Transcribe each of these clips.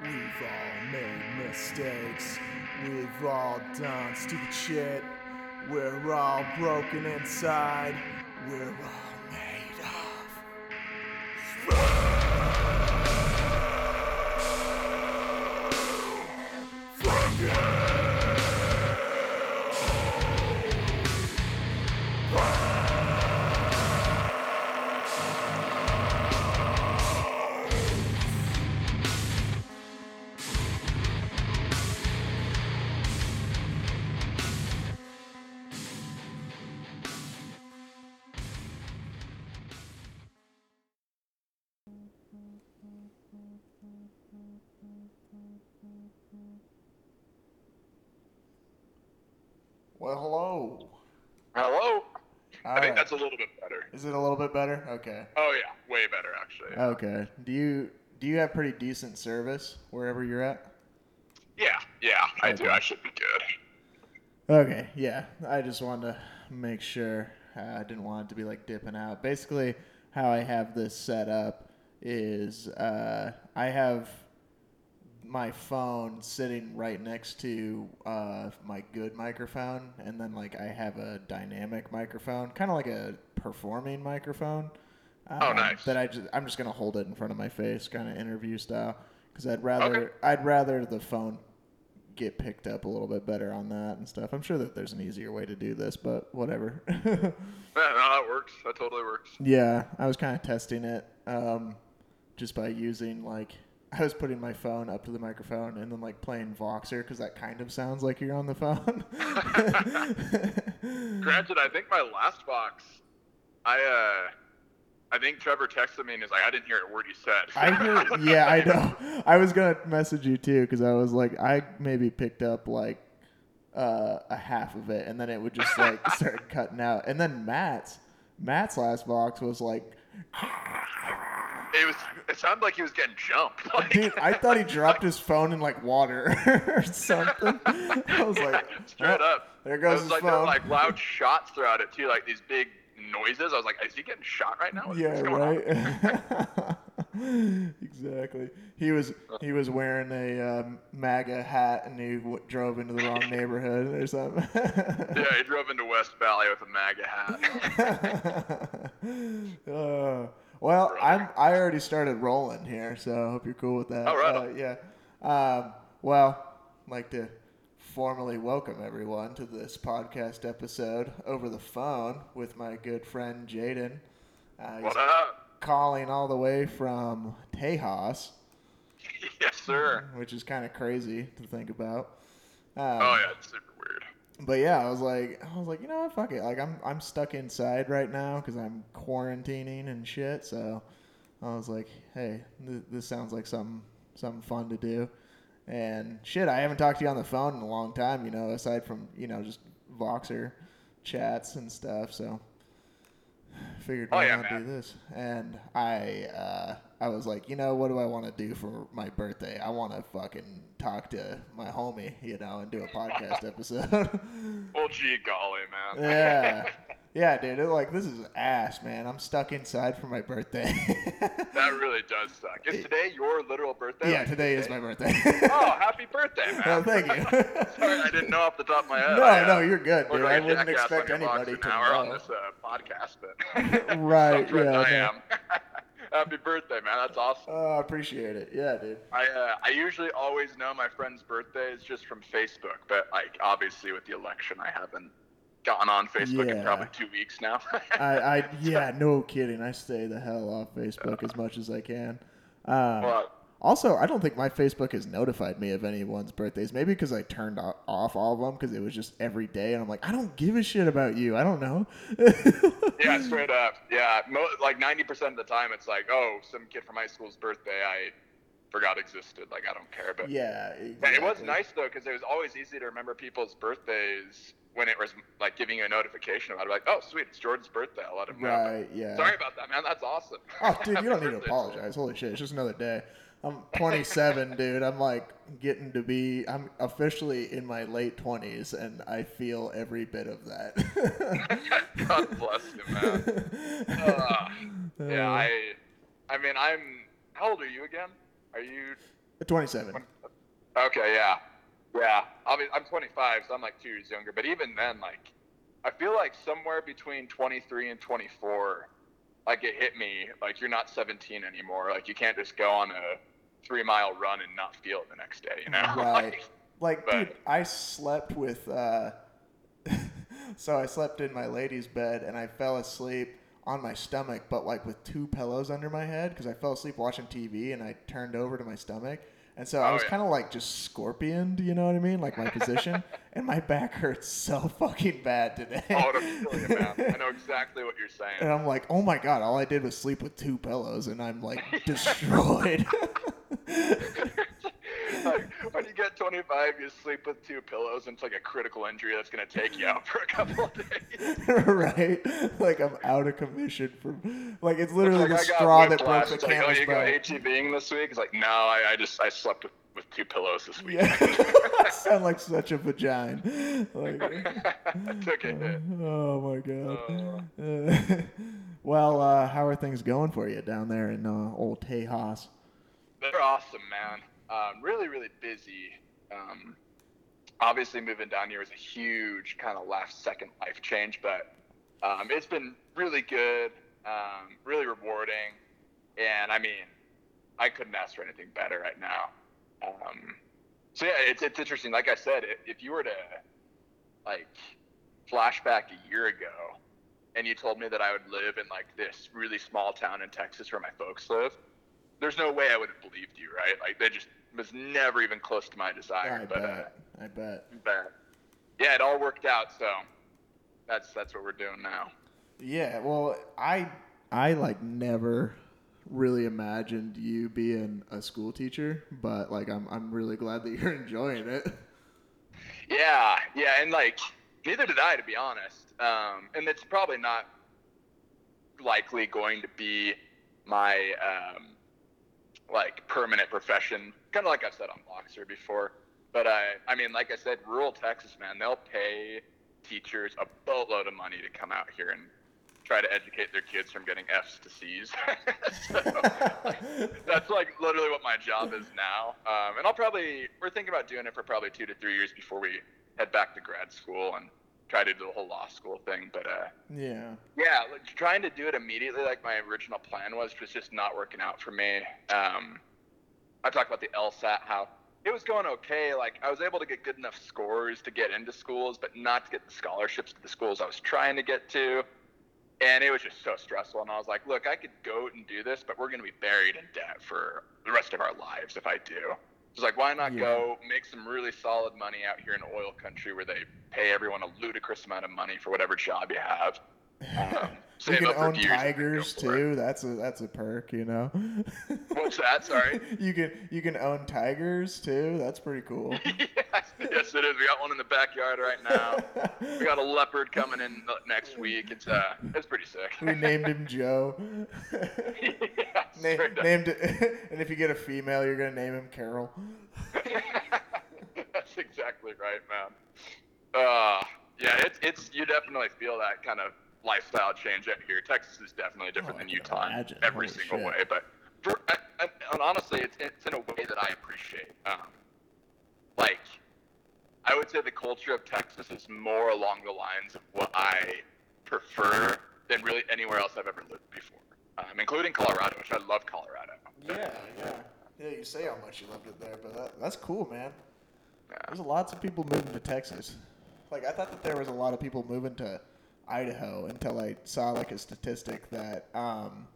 We've all made mistakes. We've all done stupid shit. We're all broken inside. We're all Okay. Do you do you have pretty decent service wherever you're at? yeah, yeah, I do. I should be good. Okay, yeah. I just wanted to make sure. I didn't want it to be like dipping out. Basically, how I have this set up is uh, I have my phone sitting right next to uh, my good microphone, and then like I have a dynamic microphone, kind of like a performing microphone. Oh, um, nice. That I just I'm just gonna hold it in front of my face, kind of interview style, because I'd rather Okay. I'd rather the phone get picked up a little bit better on that and stuff. I'm sure that there's an easier way to do this, but whatever. Yeah, no, that works. That totally works. yeah, I was kind of testing it um, just by using like I was putting my phone up to the microphone and then like playing Voxer because that kind of sounds like you're on the phone. Granted, I think my last box, I uh, I think Trevor texted me and he's like, I didn't hear a word you said. I heard, yeah, I know. I was gonna message you too because I was like, I maybe picked up like uh, a half of it, and then it would just like start cutting out. And then Matt's Matt's last box was like, It was. It sounded like he was getting jumped. Like, dude, I thought he dropped his phone in like water or something. I was like, straight "Oh, up. there It goes was his like there were like loud shots throughout it too, like these big noises. I was like, is he getting shot right now? Yeah, right. exactly. He was he was wearing a um, MAGA hat and he w- drove into the wrong neighborhood or something. Yeah, he drove into West Valley with a MAGA hat. uh, well, I'm I already started rolling here, so I hope you're cool with that. Oh, right Uh, yeah. Um, well, like to formally welcome everyone to this podcast episode over the phone with my good friend Jaden. Uh, what up? calling all the way from Tejas, yes, sir. which is kind of crazy to think about. Um, Oh yeah, it's super weird. But yeah, I was like, I was like, you know what, fuck it. Like I'm, I'm stuck inside right now because I'm quarantining and shit. So I was like, hey, th- this sounds like something, something fun to do. And shit, I haven't talked to you on the phone in a long time. You know, aside from you know just Voxer chats and stuff. So figured Oh, why yeah, not man. do this. And I, uh, I was like, you know, what do I want to do for my birthday? I want to fucking talk to my homie, you know, and do a podcast episode. Well, gee golly, man. yeah. Yeah, dude. It, like this is ass, man. I'm stuck inside for my birthday. that really does suck. Is today your literal birthday? yeah, Like, today is my birthday. Oh, happy birthday, man. Well, thank you. Sorry, I didn't know off the top of my head. No, I, uh, no, you're good, dude. like I wouldn't expect on your box anybody an to hour on this uh, podcast, but Right, yeah, I am. happy birthday, man. That's awesome. Oh, I appreciate it. Yeah, dude. I uh, I usually always know my friends' birthdays just from Facebook, but like obviously with the election, I haven't gotten on Facebook in probably two weeks now. I, I, yeah, no kidding. I stay the hell off Facebook as much as I can. Um, Well, Also, I don't think my Facebook has notified me of anyone's birthdays. Maybe because I turned off all of them because it was just every day, and I'm like, I don't give a shit about you. I don't know. yeah, straight up. Yeah, mo- like 90% of the time, it's like, oh, some kid from high school's birthday I forgot existed. Like, I don't care. But yeah, Yeah, it was nice though because it was always easy to remember people's birthdays when it was like giving you a notification about it. Like, oh, sweet, it's Jordan's birthday. I'll let him know. Right? Yeah. Sorry about that, man. That's awesome. Oh, dude, you don't need to apologize. Holy shit, it's just another day. I'm 27, dude. I'm like getting to be. I'm officially in my late 20s, and I feel every bit of that. God bless you, man. Uh, yeah, I, I mean, I'm. How old are you again? Are you 27. Okay, yeah, yeah. I mean, I'm 25, so I'm like two years younger. But even then, like, I feel like somewhere between 23 and 24, like it hit me like you're not 17 anymore. Like you can't just go on a three mile run and not feel it the next day. You know? Right. like, Like, But- dude, I slept with. Uh, so I slept in my lady's bed and I fell asleep on my stomach, but like with two pillows under my head because I fell asleep watching TV and I turned over to my stomach. And so I Oh, was yeah. kind of like just scorpioned, you know what I mean? Like my position. and my back hurts so fucking bad today. oh, you, man. I know exactly what you're saying. And. I'm like, oh my god, all I did was sleep with two pillows and I'm like destroyed. like, when you get 25, you sleep with two pillows, and it's like a critical injury that's gonna take you out for a couple of days. right? Like I'm out of commission from like it's literally It's like, the I straw that broke the It's like, oh, camel's you go. HEBing this week? It's like, no, I, I just I slept with, with two pillows this week. Yeah, I sound like such a vagina. Like, I took a hit. oh my god. Uh, well, uh, how are things going for you down there in uh, old Tejas? They're awesome, man. Um, really, really busy. Um, obviously, moving down here was a huge kind of last second life change, but um, it's been really good, um, really rewarding, and I mean, I couldn't ask for anything better right now. Um, so yeah, it's it's interesting. Like I said, if, if you were to like flashback a year ago, and you told me that I would live in like this really small town in Texas where my folks live, there's no way I would have believed you, right? Like they just was never even close to my desire. I but uh, bet. I bet. but yeah, it all worked out. So that's that's what we're doing now. Yeah, well, I I like never really imagined you being a school teacher, but like I'm I'm really glad that you're enjoying it. Yeah, yeah, and like neither did I, to be honest. Um, and it's probably not likely going to be my um, like permanent profession. Kind of like I've said on Voxer before. But I, I mean, like I said, rural Texas, man, they'll pay teachers a boatload of money to come out here and try to educate their kids from getting F's to C's. so, that's like literally what my job is now. Um, and I'll probably, we're thinking about doing it for probably two to three years before we head back to grad school and try to do the whole law school thing. But uh, yeah. yeah, like, trying to do it immediately, like my original plan was, was just not working out for me. Um, I talked about the LSAT, how it was going okay. Like I was able to get good enough scores to get into schools, but not to get the scholarships to the schools I was trying to get to. And it was just so stressful. And I was like, look, I could go and do this, but we're going to be buried in debt for the rest of our lives if I do. It's like, why not Yeah. go make some really solid money out here in oil country where they pay everyone a ludicrous amount of money for whatever job you have? Um, you can own years and then go tigers for it. too. That's a that's a perk, you know. What's that? Sorry. you can you can own tigers too. That's pretty cool. yes, yes, it is. We got one in the backyard right now. We got a leopard coming in next week. It's uh, it's pretty sick. we named him Joe. yeah, Na- named it, and if you get a female, you're gonna name him Carol. That's exactly right, man. Uh, yeah, it's it's you definitely feel that kind of lifestyle change out here. Texas is definitely different Oh, than can Utah in imagine. every Holy single shit. way. But for, and, and- and honestly, it's it's in a way that I appreciate. Um, like, I would say the culture of Texas is more along the lines of what I prefer than really anywhere else I've ever lived before, um, including Colorado, which I love Colorado. Yeah, yeah, yeah. You say how much you loved it there, but that, that's cool, man. Yeah. There's lots of people moving to Texas. Like I thought that there was a lot of people moving to Idaho until I saw like a statistic that um,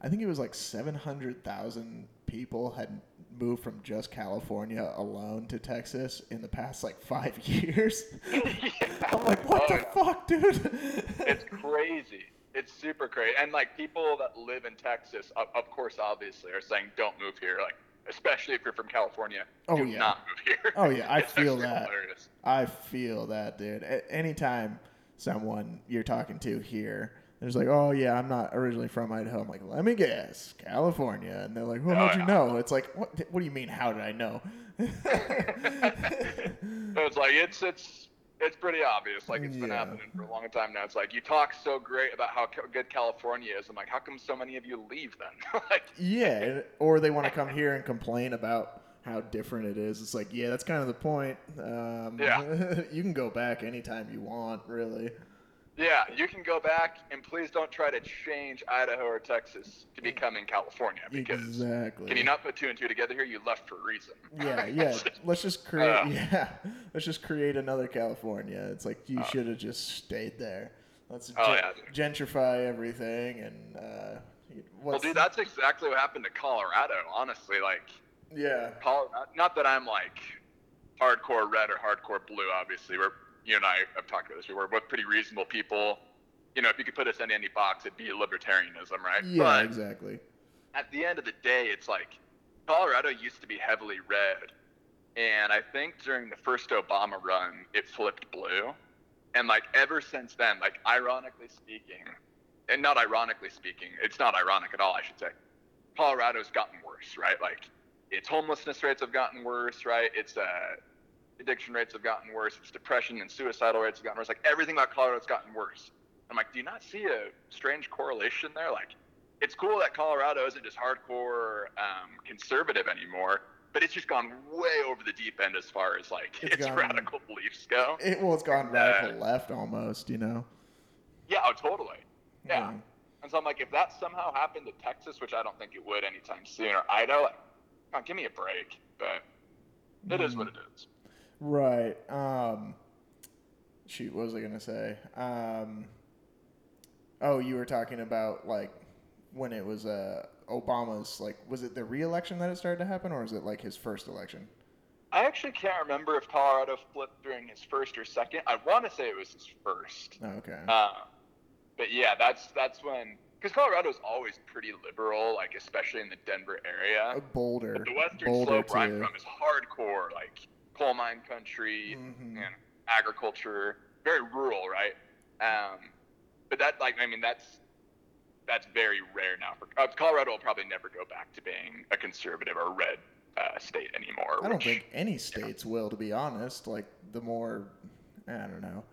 I think it was like 700,000 people had moved from just California alone to Texas in the past like five years. I'm like, what Oh, the yeah. fuck, dude? it's crazy. It's super crazy. And like people that live in Texas, of, of course, obviously, are saying don't move here. Like, especially if you're from California, Oh, do yeah. not move here. Oh, yeah, I feel that. Hilarious. I feel that, dude. A- anytime someone you're talking to here, there's like, oh yeah, I'm not originally from Idaho. I'm like, let me guess, California, and they're like, well, Oh, how'd you yeah. know? It's like, what? What do you mean? How did I know? So it's like it's it's it's pretty obvious. Like it's been happening for a long time now. It's like you talk so great about how good California is. I'm like, how come so many of you leave then? like, Yeah, or they want to come here and complain about how different it is. It's like, yeah, that's kind of the point. Um, Yeah. you can go back anytime you want, really. yeah, you can go back and please don't try to change Idaho or Texas to becoming California because Exactly. can you not put two and two together here? You left for a reason. Yeah, yeah. Let's just create. Uh. yeah, let's just create another California. It's like you Uh. should have just stayed there. Let's Oh, yeah, gentrify everything and. Uh, well, dude, that's exactly what happened to Colorado. Honestly, like yeah. Colorado. Not that I'm like hardcore red or hardcore blue. Obviously, we're you and I have talked about this. We're both pretty reasonable people. You know, if you could put us in any box, it'd be libertarianism, right? Yeah, But exactly. at the end of the day, it's like Colorado used to be heavily red, and I think during the first Obama run, it flipped blue, and like ever since then, like ironically speaking, and not ironically speaking, it's not ironic at all, I should say. Colorado's gotten worse, right? Like its homelessness rates have gotten worse, right? Its uh, addiction rates have gotten worse. Its depression and suicidal rates have gotten worse. Like everything about Colorado's gotten worse. I'm like, do you not see a strange correlation there? Like, it's cool that Colorado isn't just hardcore um, conservative anymore, but it's just gone way over the deep end as far as like It's its gone- radical beliefs go. It, well, it's gone Uh, radical left almost. You know. Yeah, oh, totally. Yeah. And so I'm like, if that somehow happened to Texas, which I don't think it would anytime soon, or Idaho, on, give me a break. But it is what it is. Right. Um, shoot, what was I gonna say? Um, oh, you were talking about like when it was uh, Obama's like, was it the re-election that it started to happen, or was it like his first election? I actually can't remember if Colorado flipped during his first or second. I want to say it was his first. Oh, okay. Uh, but yeah, that's that's when because Colorado's always pretty liberal, like especially in the Denver area. Uh, Boulder. But the western Boulder slope where I'm from is hardcore, like coal mine country Mhm. and agriculture, very rural, right? Um, but that, like, I mean, that's that's very rare now. For uh, Colorado will probably never go back to being a conservative or red uh, state anymore. I don't which- think any states will, to be honest. Like the more, I don't know.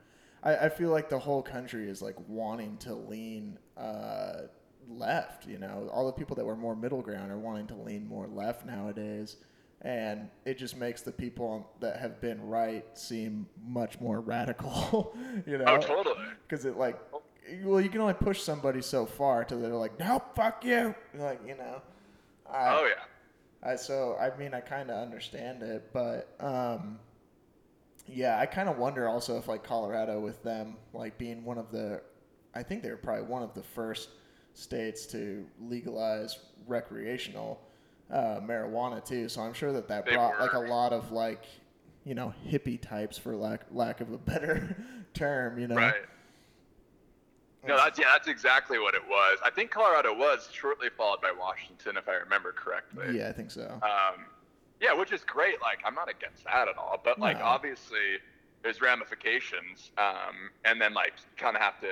I, I feel like the whole country is like wanting to lean uh, left. You know, all the people that were more middle ground are wanting to lean more left nowadays, and it just makes the people that have been right seem much more radical. you know, Oh, totally. because it like, well, you can only push somebody so far till they're like, nope, fuck you. Like you know. I, Oh yeah. I, so I mean, I kind of understand it, but um, yeah, I kind of wonder also if like Colorado with them like being one of the, I think they were probably one of the first states to legalize recreational uh, marijuana too. So I'm sure that that They brought like a lot of like, you know, hippie types for lack lack of a better term. You know, Right. No, that's yeah, that's exactly what it was. I think Colorado was shortly followed by Washington, if I remember correctly. Yeah, I think so. Um, yeah, which is great. Like, I'm not against that at all. But like, No. obviously, there's ramifications, um, and then like, you kind of have to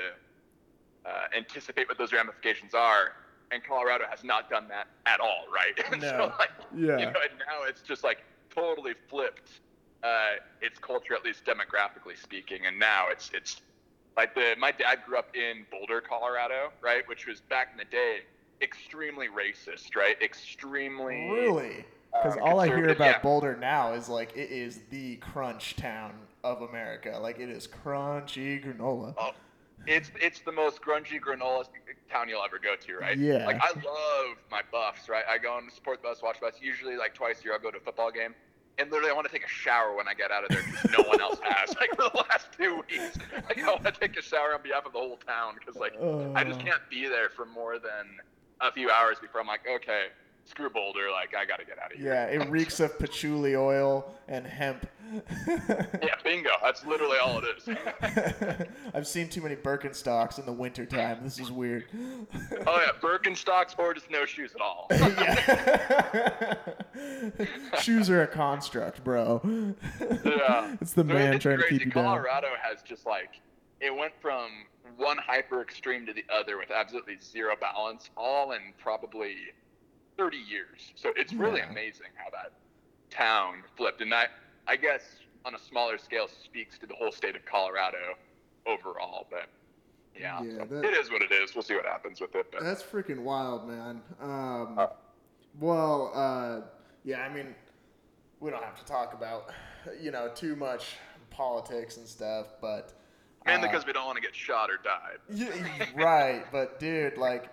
uh, anticipate what those ramifications are. And Colorado has not done that at all, right? And No. so like, Yeah. you know, and now it's just like totally flipped uh, its culture, at least demographically speaking. And now it's it's like the my dad grew up in Boulder, Colorado, right, which was back in the day extremely racist, right? Extremely Really? Because um, all I hear about yeah. Boulder now is like it is the crunch town of America. Like it is crunchy granola. Oh, it's it's the most grungy granola town you'll ever go to, right? Yeah. Like I love my Buffs, right? I go and support the Buffs, watch Buffs. Usually, like twice a year, I'll go to a football game, and literally, I want to take a shower when I get out of there because no one else has. Like for the last two weeks, like I want to take a shower on behalf of the whole town because like I just Uh. can't be there for more than a few hours before I'm like, okay, screw Boulder, like I gotta get out of here. Yeah, it reeks of patchouli oil and hemp. Yeah, bingo. That's literally all it is. I've seen too many Birkenstocks in the wintertime. This is weird. oh yeah, Birkenstocks or just no shoes at all. yeah. Shoes are a construct, bro. Yeah. It's the mean, man it's trying to keep you down. Colorado has just like it went from one hyper extreme to the other with absolutely zero balance, all in probably 30 years. So it's really Yeah. amazing how that town flipped. And I, I guess on a smaller scale speaks to the whole state of Colorado overall. But yeah, Yeah, so that- it is what it is. We'll see what happens with it. But That's freaking wild, man. Um, Uh. well, uh, yeah, I mean, we don't have to talk about, you know, too much politics and stuff, but. mainly uh, because we don't want to get shot or die. Yeah, right, but dude, like,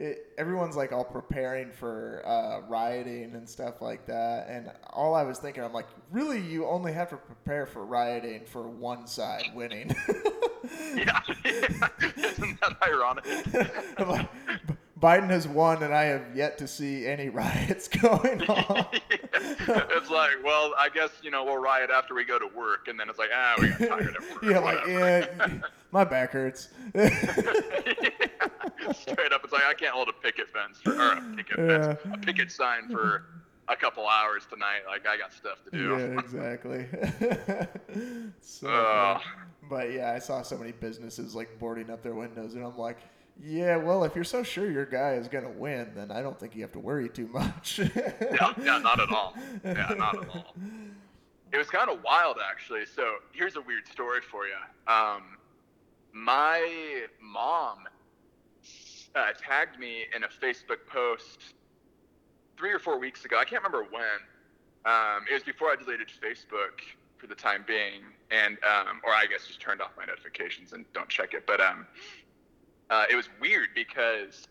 it, everyone's like all preparing for uh, rioting and stuff like that, and all I was thinking, I'm like, really, you only have to prepare for rioting for one side winning. Yeah, isn't that ironic? I'm like, Biden has won, and I have yet to see any riots going on. it's like, well, I guess you know we'll riot after we go to work, and then it's like, ah, we got tired at work. yeah, like, yeah, my back hurts. Straight up, it's like I can't hold a picket fence for, or a picket Yeah. fence, a picket sign for a couple hours tonight. Like I got stuff to do. Yeah, exactly. so, Ugh. but yeah, I saw so many businesses like boarding up their windows, and I'm like, yeah, well, if you're so sure your guy is gonna win, then I don't think you have to worry too much. yeah, yeah, not at all. Yeah, not at all. It was kind of wild, actually. So here's a weird story for you. Um, my mom uh, tagged me in a Facebook post three or four weeks ago. I can't remember when. Um, it was before I deleted Facebook for the time being, and um, or I guess just turned off my notifications and don't check it. But um, uh, it was weird because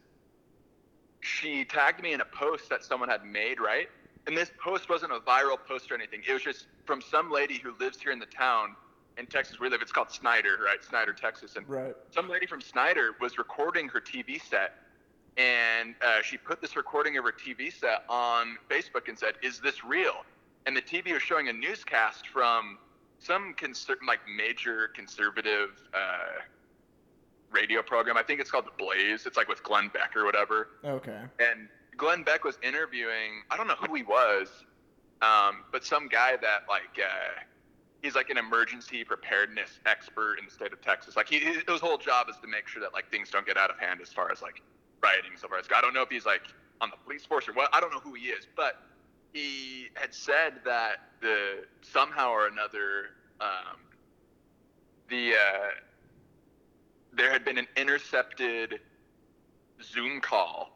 she tagged me in a post that someone had made, right? And this post wasn't a viral post or anything. It was just from some lady who lives here in the town in Texas. where We live. It's called Snyder, right? Snyder, Texas. And right. some lady from Snyder was recording her TV set, and uh, she put this recording of her TV set on Facebook and said, "Is this real?" And the TV was showing a newscast from some conser- like major conservative uh, radio program. I think it's called The Blaze. It's like with Glenn Beck or whatever Okay. and Glenn Beck was interviewing. I don't know who he was, um, but some guy that like uh, he's like an emergency preparedness expert in the state of Texas. Like he, his whole job is to make sure that like things don't get out of hand as far as like rioting so far. As I don't know if he's like on the police force or what. I don't know who he is, but he had said that the somehow or another um, the uh, there had been an intercepted Zoom call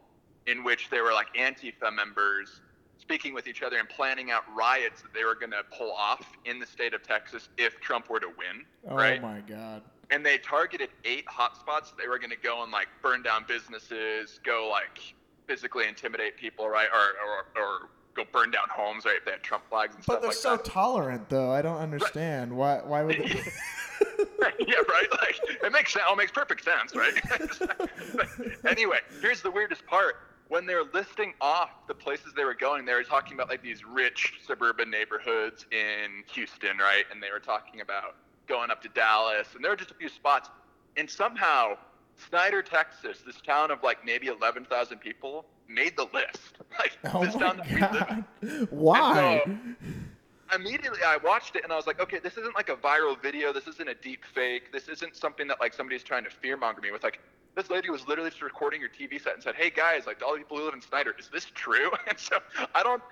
in which there were like Antifa members speaking with each other and planning out riots that they were going to pull off in the state of Texas if Trump were to win, Oh right? my god. And they targeted eight hotspots. They were going to go and like burn down businesses, go like physically intimidate people, right? Or, or, or go burn down homes, right? If they had Trump flags and But stuff they're like so that. tolerant, though. I don't understand why. Why would they? yeah, right. Like it makes sense. It makes perfect sense, right? Anyway, here's the weirdest part. When they were listing off the places they were going, they were talking about like these rich suburban neighborhoods in Houston, right? And they were talking about going up to Dallas, and there were just a few spots. And somehow, Snyder, Texas, this town of like maybe 11,000 people, made the list. Like oh this town that we live in god. Why? immediately I watched it and I was like, okay, this isn't like a viral video. This isn't a deep fake. This isn't something that like somebody's trying to fearmonger me with. Like, this lady was literally just recording her TV set and said, hey guys, like to all the people who live in Snyder, is this true? And so I don't,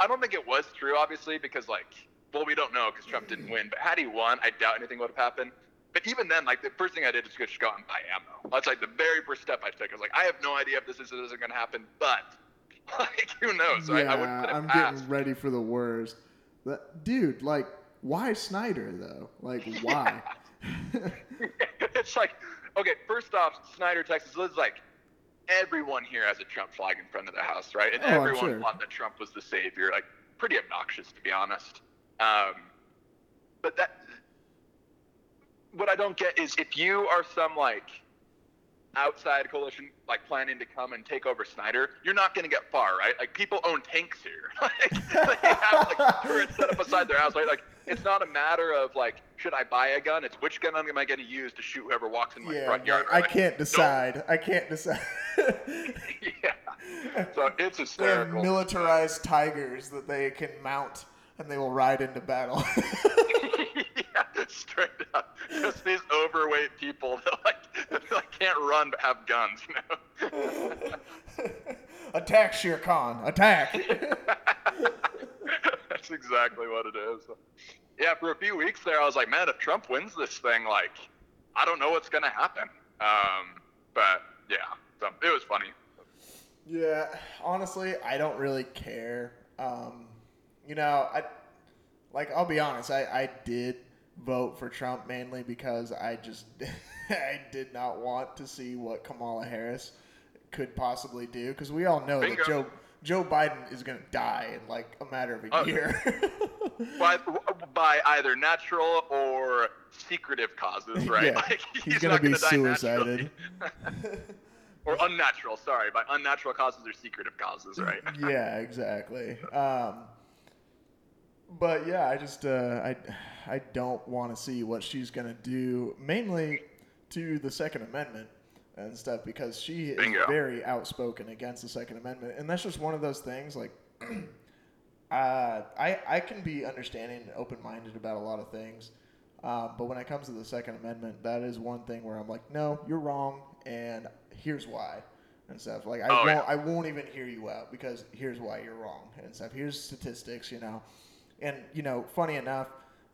I don't think it was true, obviously, because like, well, we don't know because Trump didn't win. But had he won, I doubt anything would have happened. But even then, like the first thing I did was just go out and buy ammo. That's like the very first step I took. I was like, I have no idea if this is isn't going to happen, but like who knows? So I, I wouldn't put it I'm past. getting ready for the worst. But, dude, like, why Snyder though? Like, why? it's like, okay, first off, Snyder, Texas, it's like everyone here has a Trump flag in front of their house, right? And Oh, everyone sure. thought that Trump was the savior. Like, pretty obnoxious, to be honest. Um, but that, what I don't get is if you are some like outside coalition, like planning to come and take over Snyder, you're not going to get far, right? Like, people own tanks here. like, they have like turrets set up beside their house, right? Like, it's not a matter of like, should I buy a gun? It's which gun am I going to use to shoot whoever walks in my yeah, front yard. like, I can't decide. I can't decide. yeah. So it's They're militarized tigers that they can mount, and they will ride into battle. yeah, straight up. Just these overweight people that like, that like can't run but have guns, you know? Attack Shere Khan! Attack! That's exactly what it is. Yeah, for a few weeks there, I was like, man, if Trump wins this thing, like, I don't know what's gonna happen. Um, but yeah, so it was funny. Yeah, honestly, I don't really care. Um, you know, I like I'll be honest, I, I did vote for Trump mainly because I just I did not want to see what Kamala Harris could possibly do because we all know Bingo. that Joe Joe Biden is going to die in like a matter of a Oh. year. by, by either natural or secretive causes, right? Yeah, Like, he's, going not to be gonna suicided. or unnatural. Sorry, by unnatural causes or secretive causes, right? yeah, exactly. Um, but yeah, I just uh, I I don't want to see what she's gonna do, mainly to the Second Amendment and stuff, because she is Bingo. very outspoken against the Second Amendment, and that's just one of those things. Like, uh, I I can be understanding and open minded about a lot of things. Um, but when it comes to the Second Amendment, that is one thing where I'm like, no, you're wrong, and here's why, and stuff. Like, I Oh, won't, yeah. I won't even hear you out because here's why you're wrong, and stuff. Here's statistics, you know, and you know, funny enough,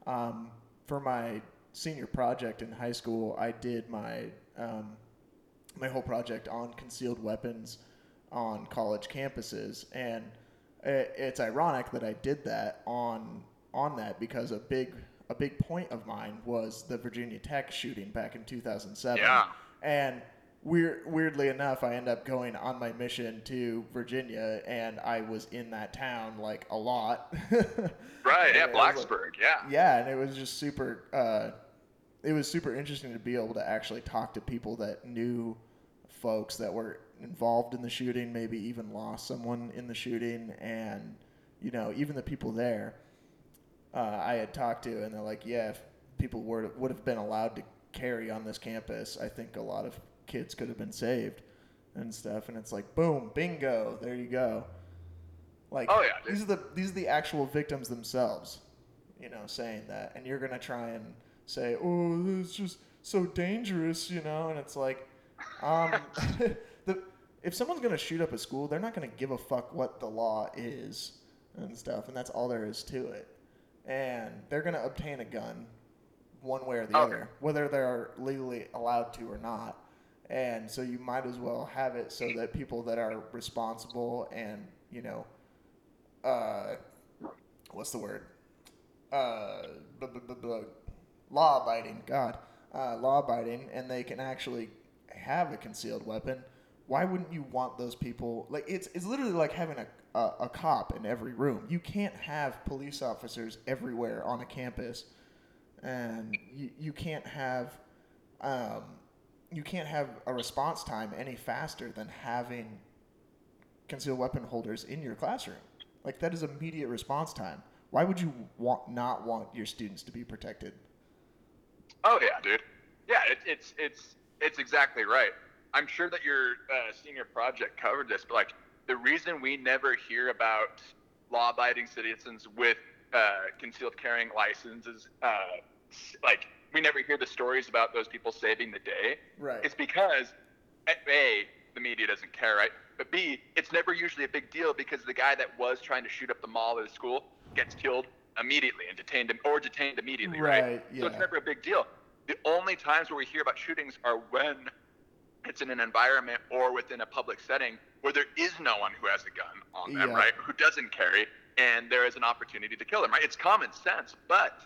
um, for my senior project in high school, I did my um, my whole project on concealed weapons on college campuses, and it's ironic that I did that on on that because a big a big point of mine was the Virginia Tech shooting back in 2007. Yeah. And weir- weirdly enough, I end up going on my mission to Virginia, and I was in that town like a lot. Right, yeah, was like- Blacksburg, yeah. yeah, and it was just super. Uh, it was super interesting to be able to actually talk to people that knew folks that were involved in the shooting, maybe even lost someone in the shooting, and you know, even the people there. Uh, I had talked to, and they're like, "Yeah, if people were would have been allowed to carry on this campus, I think a lot of kids could have been saved and stuff." And it's like, boom, bingo, there you go. Like, Oh, yeah, these are the these are the actual victims themselves, you know, saying that, and you're gonna try and say, "Oh, it's just so dangerous," you know, and it's like, um, if someone's gonna shoot up a school, they're not gonna give a fuck what the law is and stuff, and that's all there is to it. And they're gonna obtain a gun, one way or the Okay. other, whether they're legally allowed to or not. And so you might as well have it so that people that are responsible and you know, uh, what's the word? Uh, blah, blah, blah, blah, law abiding. God, uh, law abiding, and they can actually have a concealed weapon. Why wouldn't you want those people? Like it's it's literally like having a a, a cop in every room. You can't have police officers everywhere on a campus, and you you can't have. Um, you can't have a response time any faster than having concealed weapon holders in your classroom. Like that is immediate response time. Why would you want not want your students to be protected? Oh yeah, dude. Yeah, it, it's it's it's exactly right. I'm sure that your uh, senior project covered this, but like the reason we never hear about law-abiding citizens with uh, concealed carrying licenses, uh, like we never hear the stories about those people saving the day. Right. It's because a the media doesn't care, right? But b it's never usually a big deal because the guy that was trying to shoot up the mall or the school gets killed immediately and detained or detained immediately, right? Right, So it's never a big deal. The only times where we hear about shootings are when it's in an environment or within a public setting where there is no one who has a gun on them, Yeah. right? Who doesn't carry, and there is an opportunity to kill them, right? It's common sense, but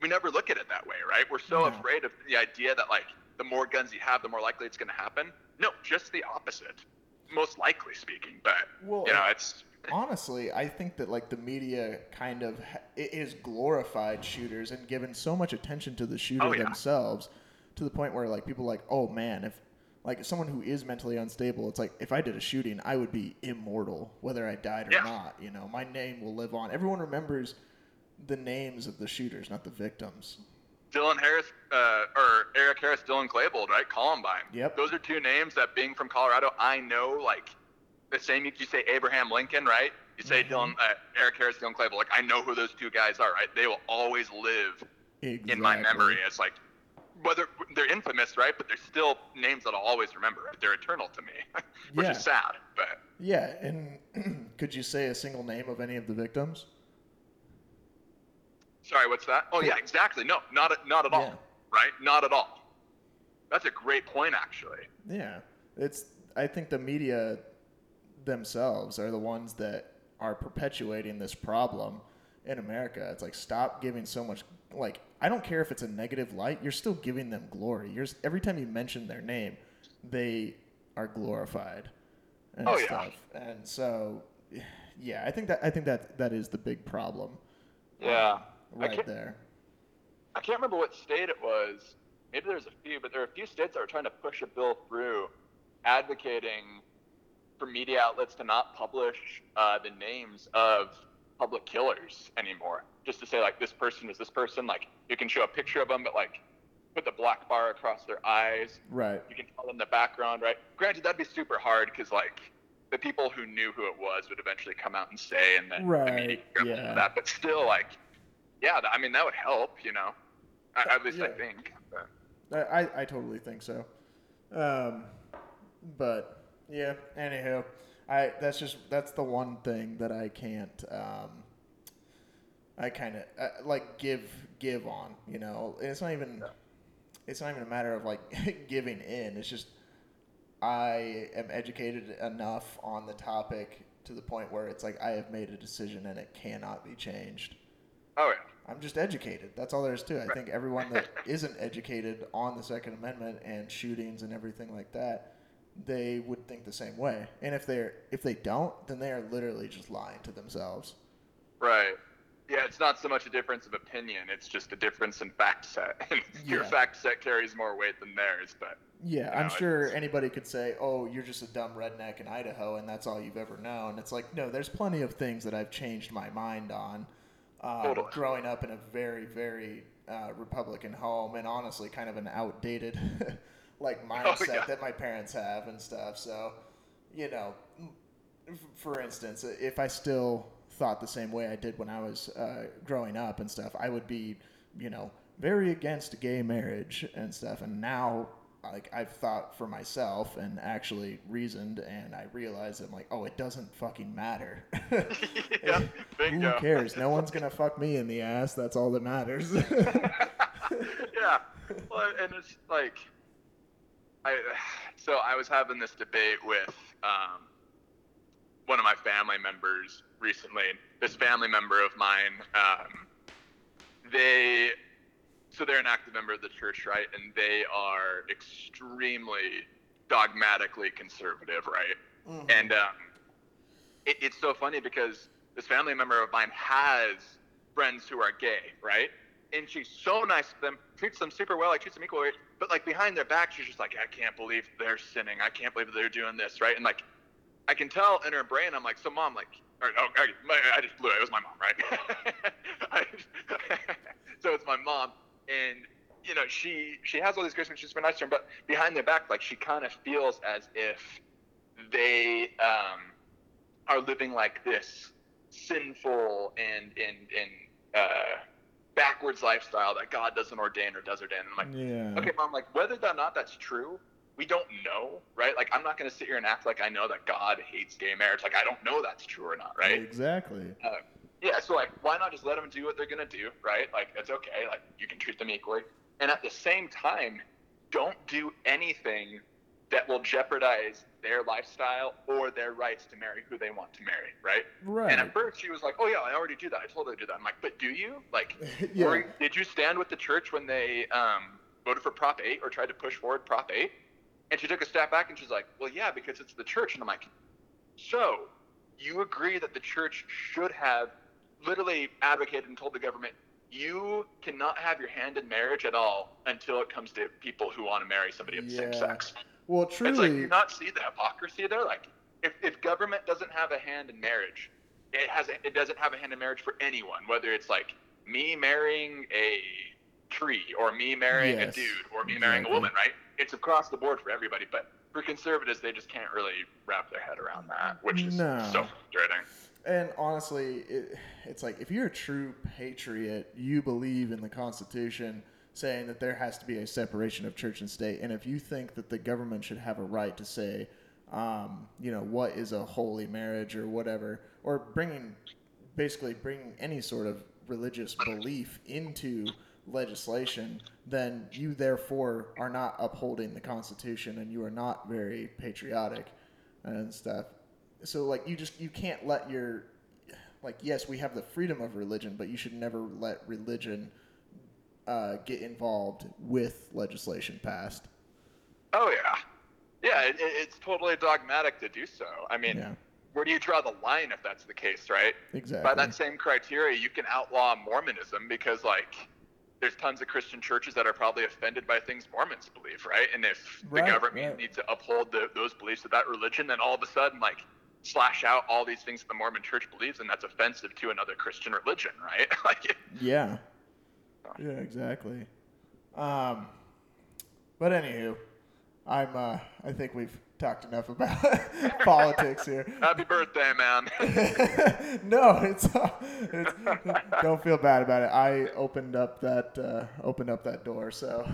we never look at it that way, right? We're so No. afraid of the idea that like the more guns you have, the more likely it's going to happen. No, just the opposite. Most likely speaking, but Well, you know, it's Honestly, I think that like the media kind of is glorified shooters and given so much attention to the shooter Oh, yeah. themselves to the point where like people are like, oh man, if like someone who is mentally unstable, it's like if I did a shooting, I would be immortal whether I died or Yeah. not. You know, my name will live on. Everyone remembers the names of the shooters, not the victims. Dylan Harris uh, or Eric Harris, Dylan Klebold, right? Columbine. Yep. Those are two names that being from Colorado, I know like the same. You say Abraham Lincoln, right? You say Mhm. Dylan, uh, Eric Harris, Dylan Klebold. Like I know who those two guys are, right? They will always live Exactly. in my memory as like whether they're infamous, right? But they're still names that I'll always remember. They're eternal to me, which Yeah. is sad. But Yeah, and could you say a single name of any of the victims? Sorry, what's that? Oh yeah, exactly. No, not at, not at all. Yeah. Right? Not at all. That's a great point, actually. Yeah, it's. I think the media themselves are the ones that are perpetuating this problem in America. It's like stop giving so much. Like I don't care if it's a negative light. You're still giving them glory. You're every time you mention their name, they are glorified and Oh, yeah. And so, yeah, I think that I think that that is the big problem. Yeah. I right can't- there. I can't remember what state it was. Maybe there's a few, but there are a few states that are trying to push a bill through advocating for media outlets to not publish uh, the names of public killers anymore. Just to say, like, this person is this person. Like, you can show a picture of them, but, like, put the black bar across their eyes. Right. You can tell them the background, right? Granted, that'd be super hard because, like, the people who knew who it was would eventually come out and say, and then the Right, media would yeah. that. But still, like, yeah, I mean, that would help, you know. I, at least I Yeah. think. But, I, I, I totally think so. Um, but yeah, anywho, I that's just that's the one thing that I can't um, I kind of uh, like give give on, you know. And it's not even it's not even a matter of like giving in. It's just I am educated enough on the topic to the point where it's like I have made a decision and it cannot be changed. oh yeah. I'm just educated. That's all there is to it. I think everyone that isn't educated on the Second Amendment and shootings and everything like that, they would think the same way. And if they're if they don't, then they are literally just lying to themselves. Right. Yeah, it's not so much a difference of opinion; it's just a difference in fact set. And your Yeah. fact set carries more weight than theirs. But Yeah, I'm know, sure it's- anybody could say, "Oh, you're just a dumb redneck in Idaho, and that's all you've ever known." It's like, no, there's plenty of things that I've changed my mind on. Um, Totally. Growing up in a very, very uh, Republican home, and honestly, kind of an outdated like mindset Oh, yeah. that my parents have and stuff. So, you know, f- for instance, if I still thought the same way I did when I was uh, growing up and stuff, I would be, you know, very against gay marriage and stuff. And now, like, I've thought for myself and actually reasoned, and I realized I'm like, oh, it doesn't fucking matter. yeah, Who cares? No one's gonna fuck me in the ass. That's all that matters. yeah. Well, and it's like, I so I was having this debate with um, one of my family members recently. This family member of mine, um, they, so they're an active member of the church, right? And they are extremely dogmatically conservative, right? Mhm. And um, it, it's so funny because this family member of mine has friends who are gay, right? And she's so nice to them, treats them super well, like treats them equally. But like behind their back, she's just like, I can't believe they're sinning. I can't believe they're doing this, right? And like, I can tell in her brain, I'm like, so mom, like, or, oh, I, I just blew it. It was my mom, right? I, so it's my mom, and you know, she she has all these and she's super nice to them. But behind their back, like, she kind of feels as if they um, are living like this sinful and and and uh, backwards lifestyle that God doesn't ordain or does ordain. And I'm like, yeah. okay, mom, like whether or not that's true, we don't know, right? Like I'm not going to sit here and act like I know that God hates gay marriage. Like I don't know that's true or not, right? Exactly. Yeah, so like, why not just let them do what they're gonna do, right? Like, it's okay. Like, you can treat them equally, and at the same time, don't do anything that will jeopardize their lifestyle or their rights to marry who they want to marry, right? Right. And at first, she was like, "Oh yeah, I already do that. I totally do that." I'm like, "But do you? Like, yeah. or did you stand with the church when they um, voted for Prop 8 or tried to push forward Prop 8? And she took a step back and she's like, well, yeah, because it's the church. And I'm like, so you agree that the church should have literally advocated and told the government, you cannot have your hand in marriage at all until it comes to people who want to marry somebody of the same sex. well, It's like, truly. do you not see the hypocrisy there? Like, if, if government doesn't have a hand in marriage, it has it doesn't have a hand in marriage for anyone, whether it's like me marrying a tree or me marrying Yes, a dude or me marrying a woman, right? It's across the board for everybody. But for conservatives, they just can't really wrap their head around that, which is No. so frustrating. And honestly, it, it's like if you're a true patriot, you believe in the Constitution saying that there has to be a separation of church and state. And if you think that the government should have a right to say, um, you know, what is a holy marriage or whatever, or bringing basically bringing any sort of religious belief into legislation, then you therefore are not upholding the Constitution and you are not very patriotic and stuff. So like you just you can't let your like yes we have the freedom of religion, but you should never let religion uh, get involved with legislation passed. Oh yeah, yeah. It, it's totally dogmatic to do so. I mean, Yeah. where do you draw the line if that's the case, right? Exactly. By that same criteria, you can outlaw Mormonism because like there's tons of Christian churches that are probably offended by things Mormons believe, right? And if Right, the government right. needs to uphold the, those beliefs of that religion, then all of a sudden like slash out all these things that the Mormon church believes and that's offensive to another Christian religion, right? like Yeah. Yeah, exactly. Um, but anywho, I'm. Uh, I think we've talked enough about politics here. happy birthday, man. no, it's, uh, it's. Don't feel bad about it. I opened up that uh, opened up that door, so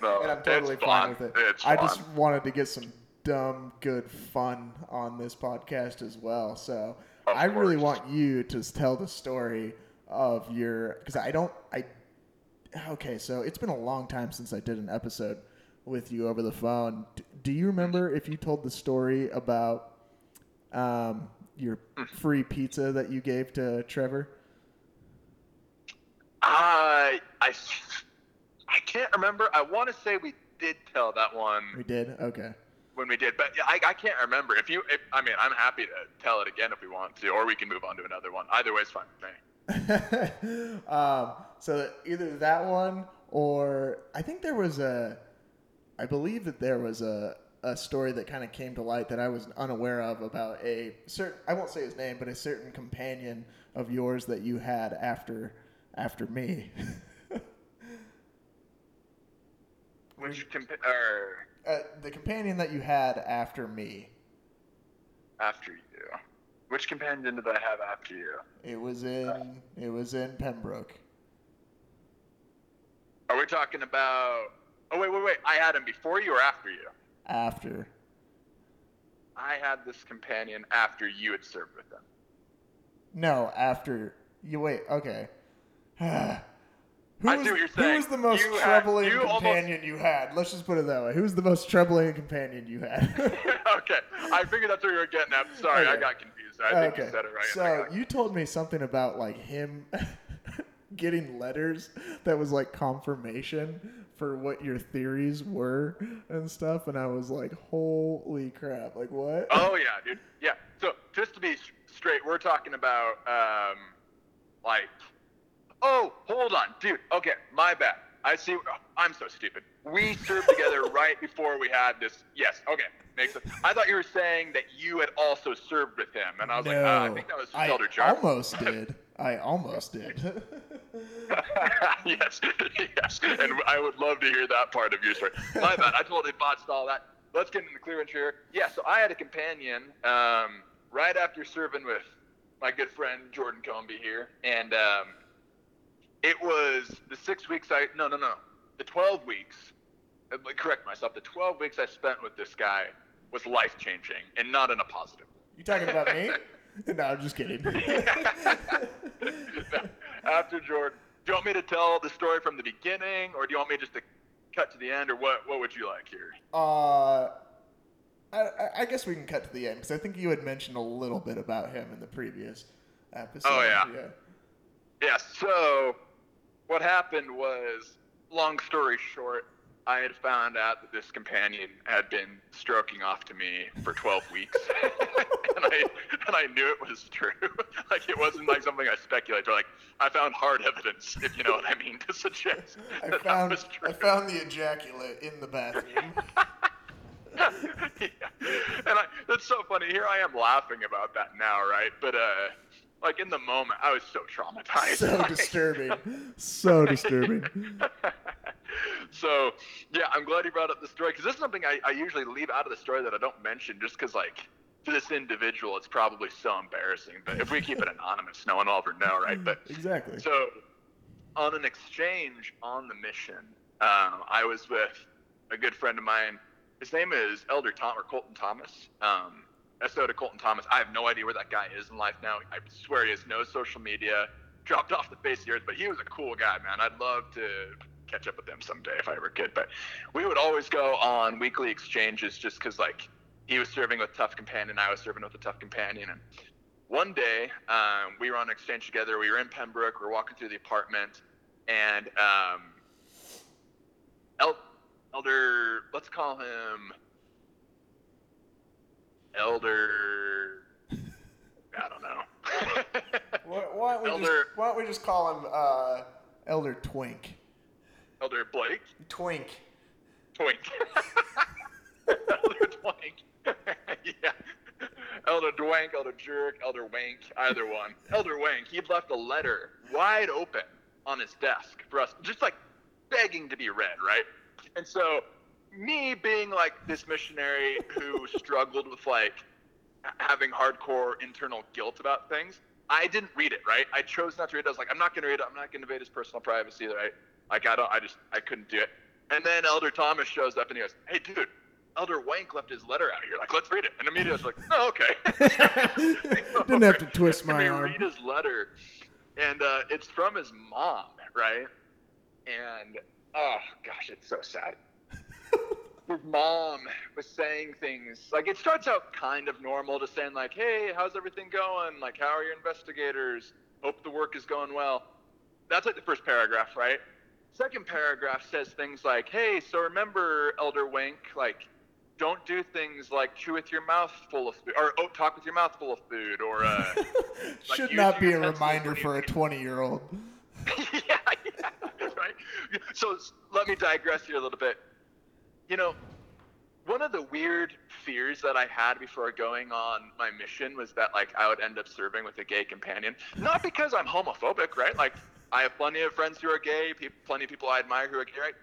No, and I'm totally fine fun. with it. It's I just wanted to get some dumb, good fun on this podcast as well. So Of I really want you to tell the story of your because I don't I okay so it's been a long time since I did an episode with you over the phone. Do you remember if you told the story about um, your free pizza that you gave to Trevor? I I I can't remember. I want to say we did tell that one We did. Okay. when we did, but I, I can't remember. If you, if, I mean, I'm happy to tell it again if we want to, or we can move on to another one. Either way is fine with me. um, so either that one or I think there was a, I believe that there was a, a story that kind of came to light that I was unaware of about a certain, I won't say his name, but a certain companion of yours that you had after, after me. Which compa- or uh, the companion that you had after me. after you? Which companion did I have after you? It was in, it was in Pembroke. Are we talking about? Oh wait, wait, wait! I had him before you or after you? After. I had this companion after you had served with him. No, after you wait. Okay. who I was, see what you're Who was the most You had- troubling you almost- companion you had? Let's just put it that way. Who was the most troubling companion you had? okay, I figured that's what you were getting at. Sorry, I got confused. I think okay. you said it right. So you told me something about like him getting letters that was like confirmation for what your theories were and stuff, and I was like, "Holy crap! Like what?" Oh yeah, dude. Yeah. So just to be straight, we're talking about um, like, oh, hold on, dude. Okay, my bad. I see. oh, I'm so stupid. We served together right before we had this. Yes. Okay. Makes sense. I thought you were saying that you had also served with him, and I was like, no, ah, I think that was I Elder John. almost did. I almost did. yes, yes, and I would love to hear that part of your story. My bad, I totally botched all that. Let's get in the clear and here. Yeah, so I had a companion um, right after serving with my good friend Jordan Comby here, and um, it was the six weeks I no no no the twelve weeks. uh, Correct myself. The twelve weeks I spent with this guy was life changing, and not in a positive. You talking about me? No, I'm just kidding. After Jordan, do you want me to tell the story from the beginning, or do you want me just to cut to the end, or what? What would you like here? uh, I, I- I guess we can cut to the end because I think you had mentioned a little bit about him in the previous episode. Oh, yeah. Yeah. So, what happened was, long story short, I had found out that this companion had been stroking off to me for 12 weeks, and I and I knew it was true. like it wasn't like something I speculated. Or like I found hard evidence, if you know what I mean, to suggest I that found that was true. I found the ejaculate in the bathroom. yeah. And I, that's so funny. Here I am laughing about that now, right? But uh, like in the moment, I was so traumatized. so Like- disturbing. So disturbing. so yeah, I'm glad you brought up the story because this is something I, I usually leave out of the story that I don't mention just because like to this individual it's probably so embarrassing. But if we keep it anonymous, no one will ever know, right? But Exactly. so on an exchange on the mission, um, I was with a good friend of mine. His name is Elder Tom or Colton Thomas. Um, SO to Colton Thomas. I have no idea where that guy is in life now. I swear he has no social media. dropped off the face of the earth, but he was a cool guy, man. I'd love to catch up with him someday if I ever could. But we would always go on weekly exchanges just because, like, he was serving with Tough Companion, I was serving with a Tough Companion. And one day, um, we were on an exchange together. We were in Pembroke. We were walking through the apartment, and um, El- Elder, let's call him Elder. I don't know. Why, why, don't we Elder- just, why don't we just call him uh, Elder Twink? Elder Blake. Twink. Twink. Elder Twink. yeah. Elder Dwank, Elder Jerk, Elder Wank, either one. Elder Wank, he'd left a letter wide open on his desk for us, just like begging to be read, right? And so, me being like this missionary who struggled with like having hardcore internal guilt about things, I didn't read it, right? I chose not to read it. I was like, I'm not going to read it. I'm not going to invade his personal privacy, right? Like, I don't, I just, I couldn't do it. And then Elder Thomas shows up and he goes, Hey, dude, Elder Wank left his letter out here. Like, let's read it. And immediately I was like, Oh, okay. Didn't have to twist my arm. read his letter, and uh, it's from his mom, right? And oh gosh, it's so sad. His mom was saying things like it starts out kind of normal, just saying like, "Hey, how's everything going? Like, how are your investigators? Hope the work is going well." That's like the first paragraph, right? Second paragraph says things like, "Hey, so remember, Elder Wink, like." Don't do things like chew with your mouth full of food, or oh, talk with your mouth full of food, or uh, like Should not be a reminder for a 20 year old. yeah, yeah, right. So let me digress here a little bit. You know, one of the weird fears that I had before going on my mission was that like I would end up serving with a gay companion. Not because I'm homophobic, right? Like I have plenty of friends who are gay, pe- plenty of people I admire who are gay, right?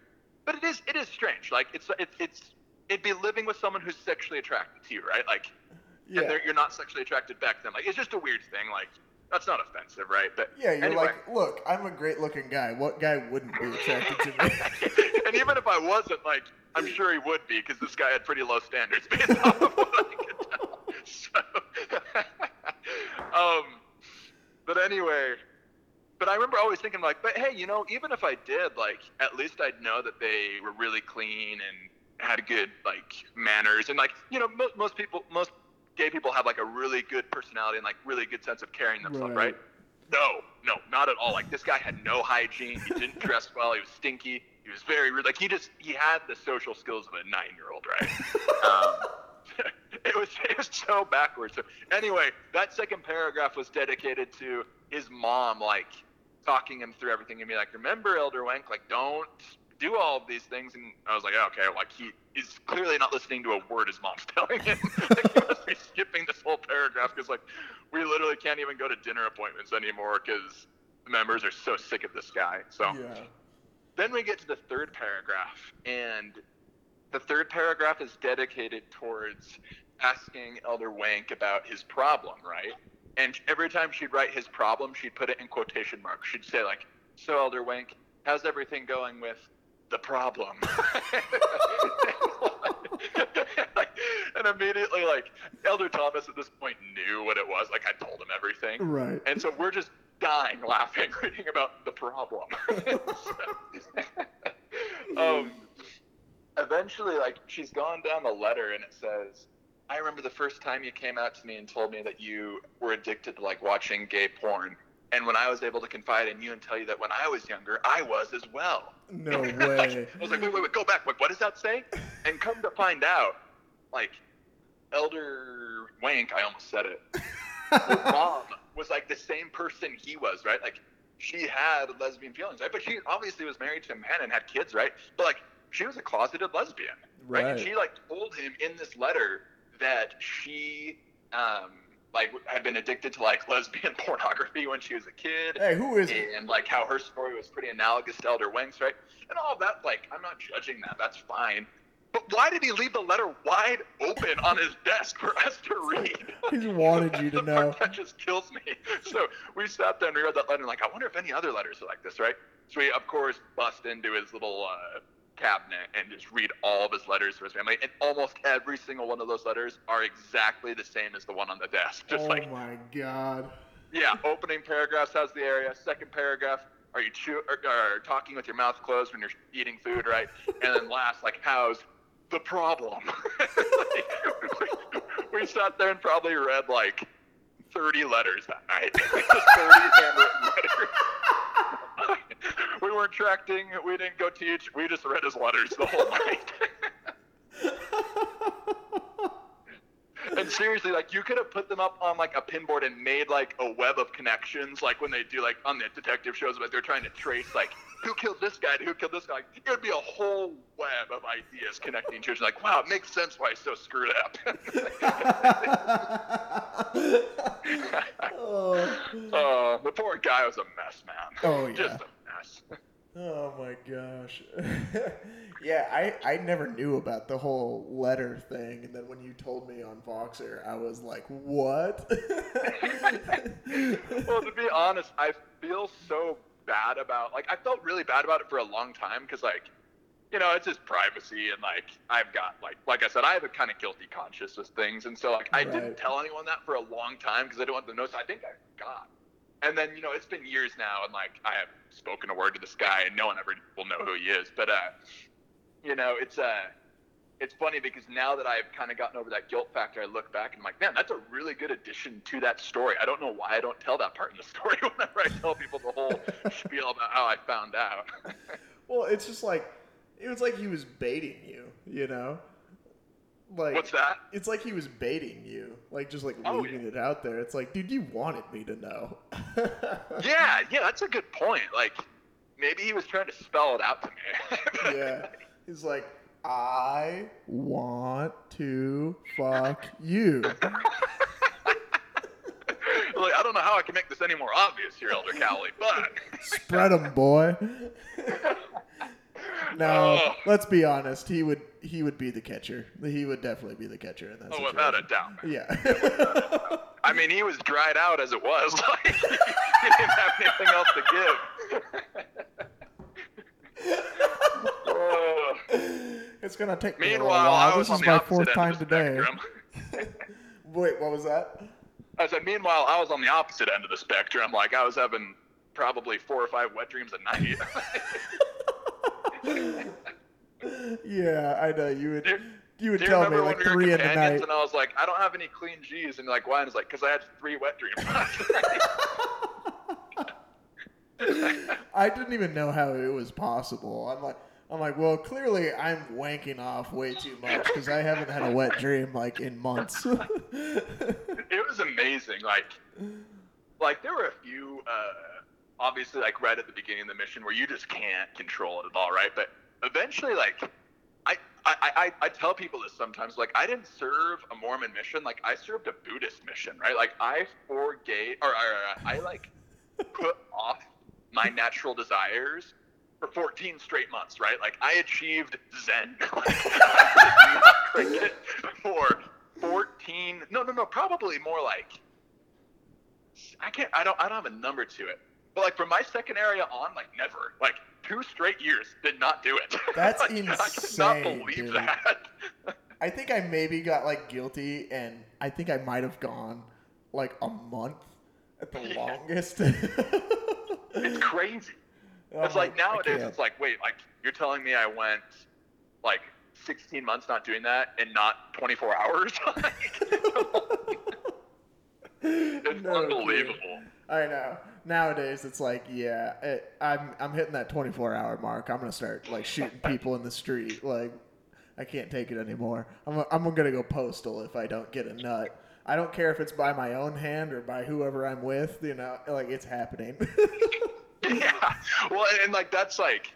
But it is it is strange. Like it's it's it's it'd be living with someone who's sexually attracted to you, right? Like Yeah. and you're not sexually attracted back to them. Like it's just a weird thing. Like that's not offensive, right? But Yeah, you're anyway. like, look, I'm a great looking guy. What guy wouldn't be attracted to me? and even if I wasn't, like, I'm sure he would be because this guy had pretty low standards based off of what I could tell. So, um, but anyway, but I remember always thinking like, but hey, you know, even if I did, like, at least I'd know that they were really clean and had good like manners and like, you know, most, most people, most gay people have like a really good personality and like really good sense of carrying themselves, Right. right? No, no, not at all. Like this guy had no hygiene. He didn't dress well. He was stinky. He was very rude. Like he just he had the social skills of a nine year old, right? um, it was it was so backwards. So anyway, that second paragraph was dedicated to his mom, like talking him through everything and be like, remember, Elder Wank, like don't do all of these things. And I was like, oh, okay, like he is clearly not listening to a word his mom's telling him. like, he must be skipping this whole paragraph because like we literally can't even go to dinner appointments anymore because the members are so sick of this guy. So yeah. then we get to the third paragraph, and the third paragraph is dedicated towards asking Elder Wank about his problem, right? And every time she'd write his problem, she'd put it in quotation marks. She'd say like, "So Elder Wank, how's everything going with the problem?" and immediately, like Elder Thomas at this point knew what it was. Like I told him everything. Right. And so we're just dying laughing reading about the problem. um, eventually, like, she's gone down the letter and it says, I remember the first time you came out to me and told me that you were addicted to, like, watching gay porn. And when I was able to confide in you and tell you that when I was younger, I was as well. No way. I was like, wait, wait, wait, go back. Like, what does that say? And come to find out, like, Elder Wank, I almost said it. Mom was like the same person he was, right? Like, she had lesbian feelings, right? But she obviously was married to a man and had kids, right? But like, she was a closeted lesbian, right? And she like told him in this letter that she, um, like had been addicted to like lesbian pornography when she was a kid Hey, who is it? and like how her story was pretty analogous to Elder Wang's, right? And all that, like, I'm not judging that. That's fine. But why did he leave the letter wide open on his desk for us to read? He wanted you to know. that just kills me. So we sat there and we read that letter and like, I wonder if any other letters are like this, right? So we, of course, bust into his little uh, cabinet and just read all of his letters to his family. And almost every single one of those letters are exactly the same as the one on the desk. Just oh like my god. yeah, opening paragraphs has the area. Second paragraph, are you chew or, or talking with your mouth closed when you're eating food, right? And then last, like, how's the problem? we sat there and probably read like 30 letters that night. 30 handwritten letters. We weren't tracting. We didn't go teach. We just read his letters the whole night. and seriously, like you could have put them up on like a pinboard and made like a web of connections, like when they do like on the detective shows, but they're trying to trace like who killed this guy to who killed this guy. Like, it would be a whole web of ideas connecting to it. Like, wow, it makes sense why he's so screwed up. oh. Uh, the poor guy was a mess, man. Oh yeah. Just a mess. Oh my gosh. yeah, I, I never knew about the whole letter thing, and then when you told me on Voxer, I was like, what? well, to be honest, I feel so bad about like I felt really bad about it for a long time because like you know it's just privacy and like I've got like like I said I have a kind of guilty conscience with things and so like I Right. didn't tell anyone that for a long time because I didn't want them to know so I think I forgot and then you know it's been years now and like I have spoken a word to this guy and no one ever will know who he is but uh you know it's uh it's funny because now that I've kind of gotten over that guilt factor, I look back and I'm like, man, that's a really good addition to that story. I don't know why I don't tell that part in the story whenever I tell people the whole spiel about how I found out. well, it's just like, it was like he was baiting you, you know? Like, What's that? It's like he was baiting you, like just like Oh, leaving it out there. It's like, dude, you wanted me to know. Yeah, yeah, that's a good point. Like, maybe he was trying to spell it out to me. yeah. He's like, I want to fuck you. like, I don't know how I can make this any more obvious here, Elder Cowley, but Spread 'em, boy. No, Oh. let's be honest. He would he would be the catcher. He would definitely be the catcher in that oh, situation. without a doubt. Yeah. I mean, he was dried out as it was. Like, he didn't have anything else to give. It's gonna take me a Meanwhile, while. I was This on is my fourth time today. Wait, what was that? I said, meanwhile, I was on the opposite end of the spectrum. Like, I was having probably four or five wet dreams a night. Yeah, I know you would. Do- You would tell me like when we were three in the night. and I was like, I don't have any clean G's, and you're like, why? And it's like, because I had three wet dreams. I didn't even know how it was possible. I'm like, I'm like, well, clearly I'm wanking off way too much because I haven't had a wet dream like in months. it was amazing. Like, like there were a few, uh, obviously, like right at the beginning of the mission where you just can't control it at all, right? But eventually, like, I, I, I, I tell people this sometimes. Like, I didn't serve a Mormon mission. Like, I served a Buddhist mission, right? Like, I forgave, or, or, or I like put off my natural desires for 14 straight months, right? Like I achieved Zen. for 14. No, no, no. Probably more like I can't. I don't. I don't have a number to it. But like from my second area on, like never. Like two straight years did not do it. That's Like, I could insane, believe dude. that. I think I maybe got like guilty, and I think I might have gone like a month at the Yeah. longest. it's crazy. I'm it's like nowadays, it's like, wait, like you're telling me I went like 16 months not doing that and not 24 hours? it's No, unbelievable. dude. I know. Nowadays, it's like, yeah, it, I'm I'm hitting that 24 hour mark. I'm gonna start like shooting people in the street. Like, I can't take it anymore. I'm I'm gonna go postal if I don't get a nut. I don't care if it's by my own hand or by whoever I'm with. You know, like it's happening. yeah. Well, and, like that's like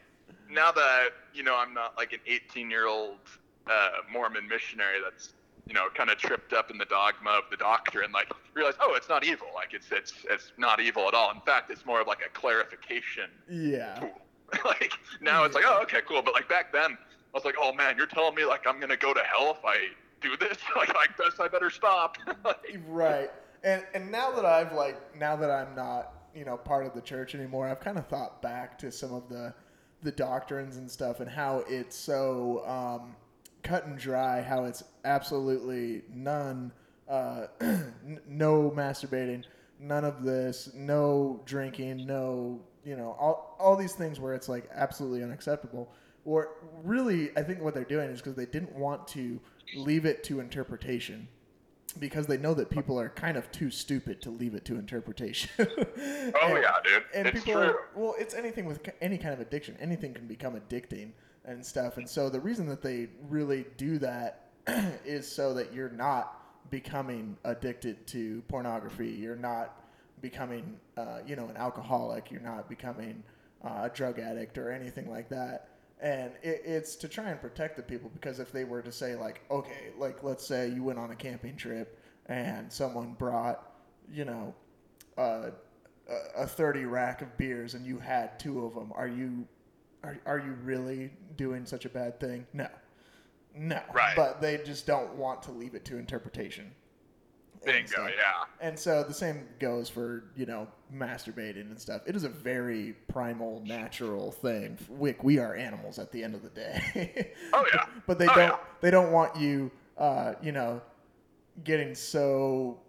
now that you know I'm not like an 18 year old uh, Mormon missionary that's you know kind of tripped up in the dogma of the doctrine. Like realize, oh, it's not evil. Like it's it's it's not evil at all. In fact, it's more of like a clarification yeah. tool. like now it's like, oh, okay, cool. But like back then, I was like, oh man, you're telling me like I'm gonna go to hell if I do this? like I guess I better stop. Like, Right. And and now that I've like now that I'm not, you know, part of the church anymore, I've kind of thought back to some of the the doctrines and stuff and how it's so um, cut and dry, how it's absolutely none uh, n- no masturbating, none of this, no drinking, no, you know, all, all these things where it's like absolutely unacceptable. Or really, I think what they're doing is because they didn't want to leave it to interpretation because they know that people are kind of too stupid to leave it to interpretation. Oh And- yeah, dude. and it's people true. are, well it's anything with any kind of addiction anything can become addicting and stuff. And so the reason that they really do that is so that you're not becoming addicted to pornography. You're not becoming uh, you know an alcoholic. You're not becoming uh, a drug addict or anything like that. And it, it's to try and protect the people because if they were to say like okay like let's say you went on a camping trip and someone brought you know uh, a- a 30 rack of beers and you had two of them are you are, are you really doing such a bad thing no no Right. but they just don't want to leave it to interpretation and Bingo, stuff. yeah. and so the same goes for you know masturbating and stuff it is a very primal natural thing wick we are animals at the end of the day Oh, yeah. but they Oh, don't yeah. they don't want you uh, you know getting so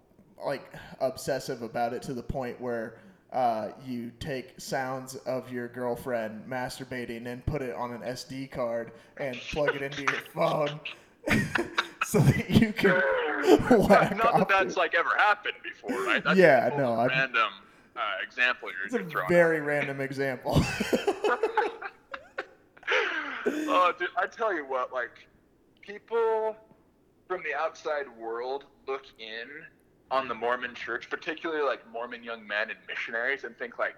like obsessive about it to the point where uh, you take sounds of your girlfriend masturbating and put it on an SD card and plug it into your phone so that you can whack Not that that's it. like ever happened before, right? That's Yeah, no, I've- random uh, example you're, It's you're a very random example. oh, dude, I tell you what, like people from the outside world look in on the Mormon church, particularly like Mormon young men and missionaries, and think like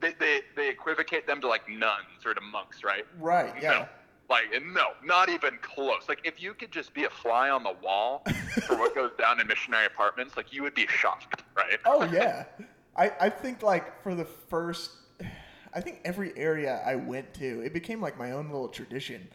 they, they, they equivocate them to like nuns or to monks, right? right, yeah. No. Like, no, not even close. Like, if you could just be a fly on the wall for what goes down in missionary apartments, like, you would be shocked, right? Oh yeah, I I think like for the first, I think every area I went to, it became like my own little tradition.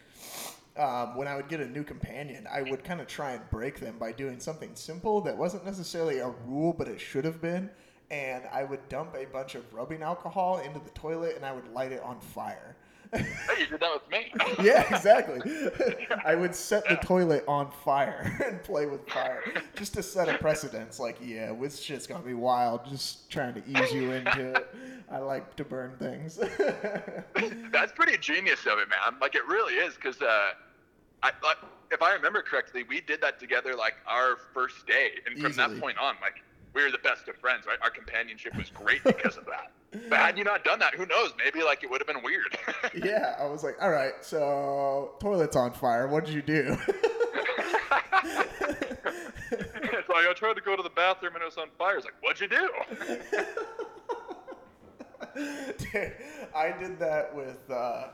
Um, when I would get a new companion, I would kind of try and break them by doing something simple that wasn't necessarily a rule, but it should have been. And I would dump a bunch of rubbing alcohol into the toilet, and I would light it on fire. Hey, you did that with me. yeah, exactly. I would set the toilet on fire and play with fire just to set a precedence. Like, yeah, this shit's gonna be wild. Just trying to ease you into it. I like to burn things. That's pretty genius of it, man. Like, it really is, because uh, I, like, if I remember correctly, we did that together, like, our first day. And from Easily. that point on, like, we were the best of friends, right? Our companionship was great because of that. But had you not done that, who knows? Maybe, like, it would have been weird. yeah, I was like, all right, so toilet's on fire. What did you do? it's like, I tried to go to the bathroom and it was on fire. It's like, what'd you do? Dude, I did that with. Uh,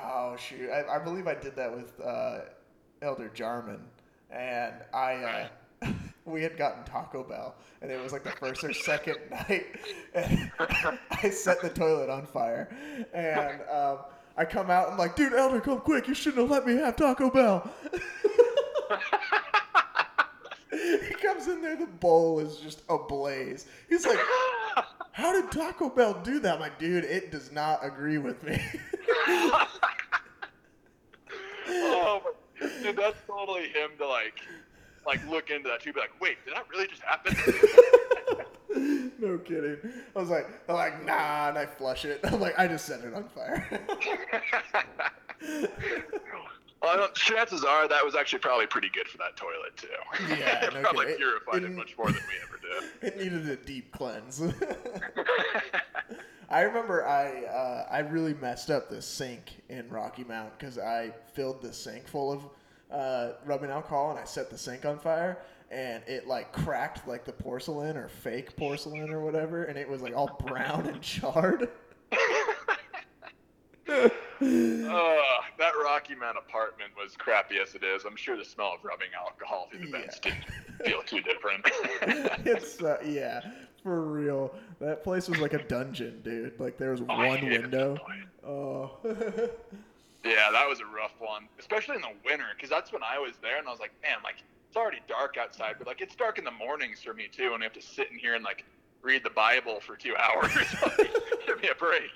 oh shoot! I, I believe I did that with uh, Elder Jarman, and I. Uh, we had gotten Taco Bell, and it was like the first or second night, and I set the toilet on fire, and um, I come out and like, dude, Elder, come quick! You shouldn't have let me have Taco Bell. he comes in there, the bowl is just ablaze. He's like, how did Taco Bell do that? I'm like, dude, it does not agree with me. oh, my, dude, that's totally him to like, like look into that too. Be like, wait, did that really just happen? no kidding. I was like, I'm like, nah, and I flush it. I'm like, I just set it on fire. well, chances are that was actually probably pretty good for that toilet too. Yeah, it no probably kidding. Purified it, it- much more than we ever did. it needed a deep cleanse. I remember I uh, I really messed up the sink in Rocky Mount because I filled the sink full of uh, rubbing alcohol and I set the sink on fire and it like cracked like the porcelain or fake porcelain or whatever and it was like all brown and charred. Uh, that Rocky Mount apartment was crappy as it is. I'm sure the smell of rubbing alcohol through the vents Yeah. didn't feel too different. it's uh, yeah, for real. That place was like a dungeon, dude. Like there was Oh, one window. Oh. Yeah, that was a rough one, especially in the winter, because that's when I was there, and I was like, man, like it's already dark outside, but like it's dark in the mornings for me too, and we have to sit in here and like read the Bible for two hours. Give me a break.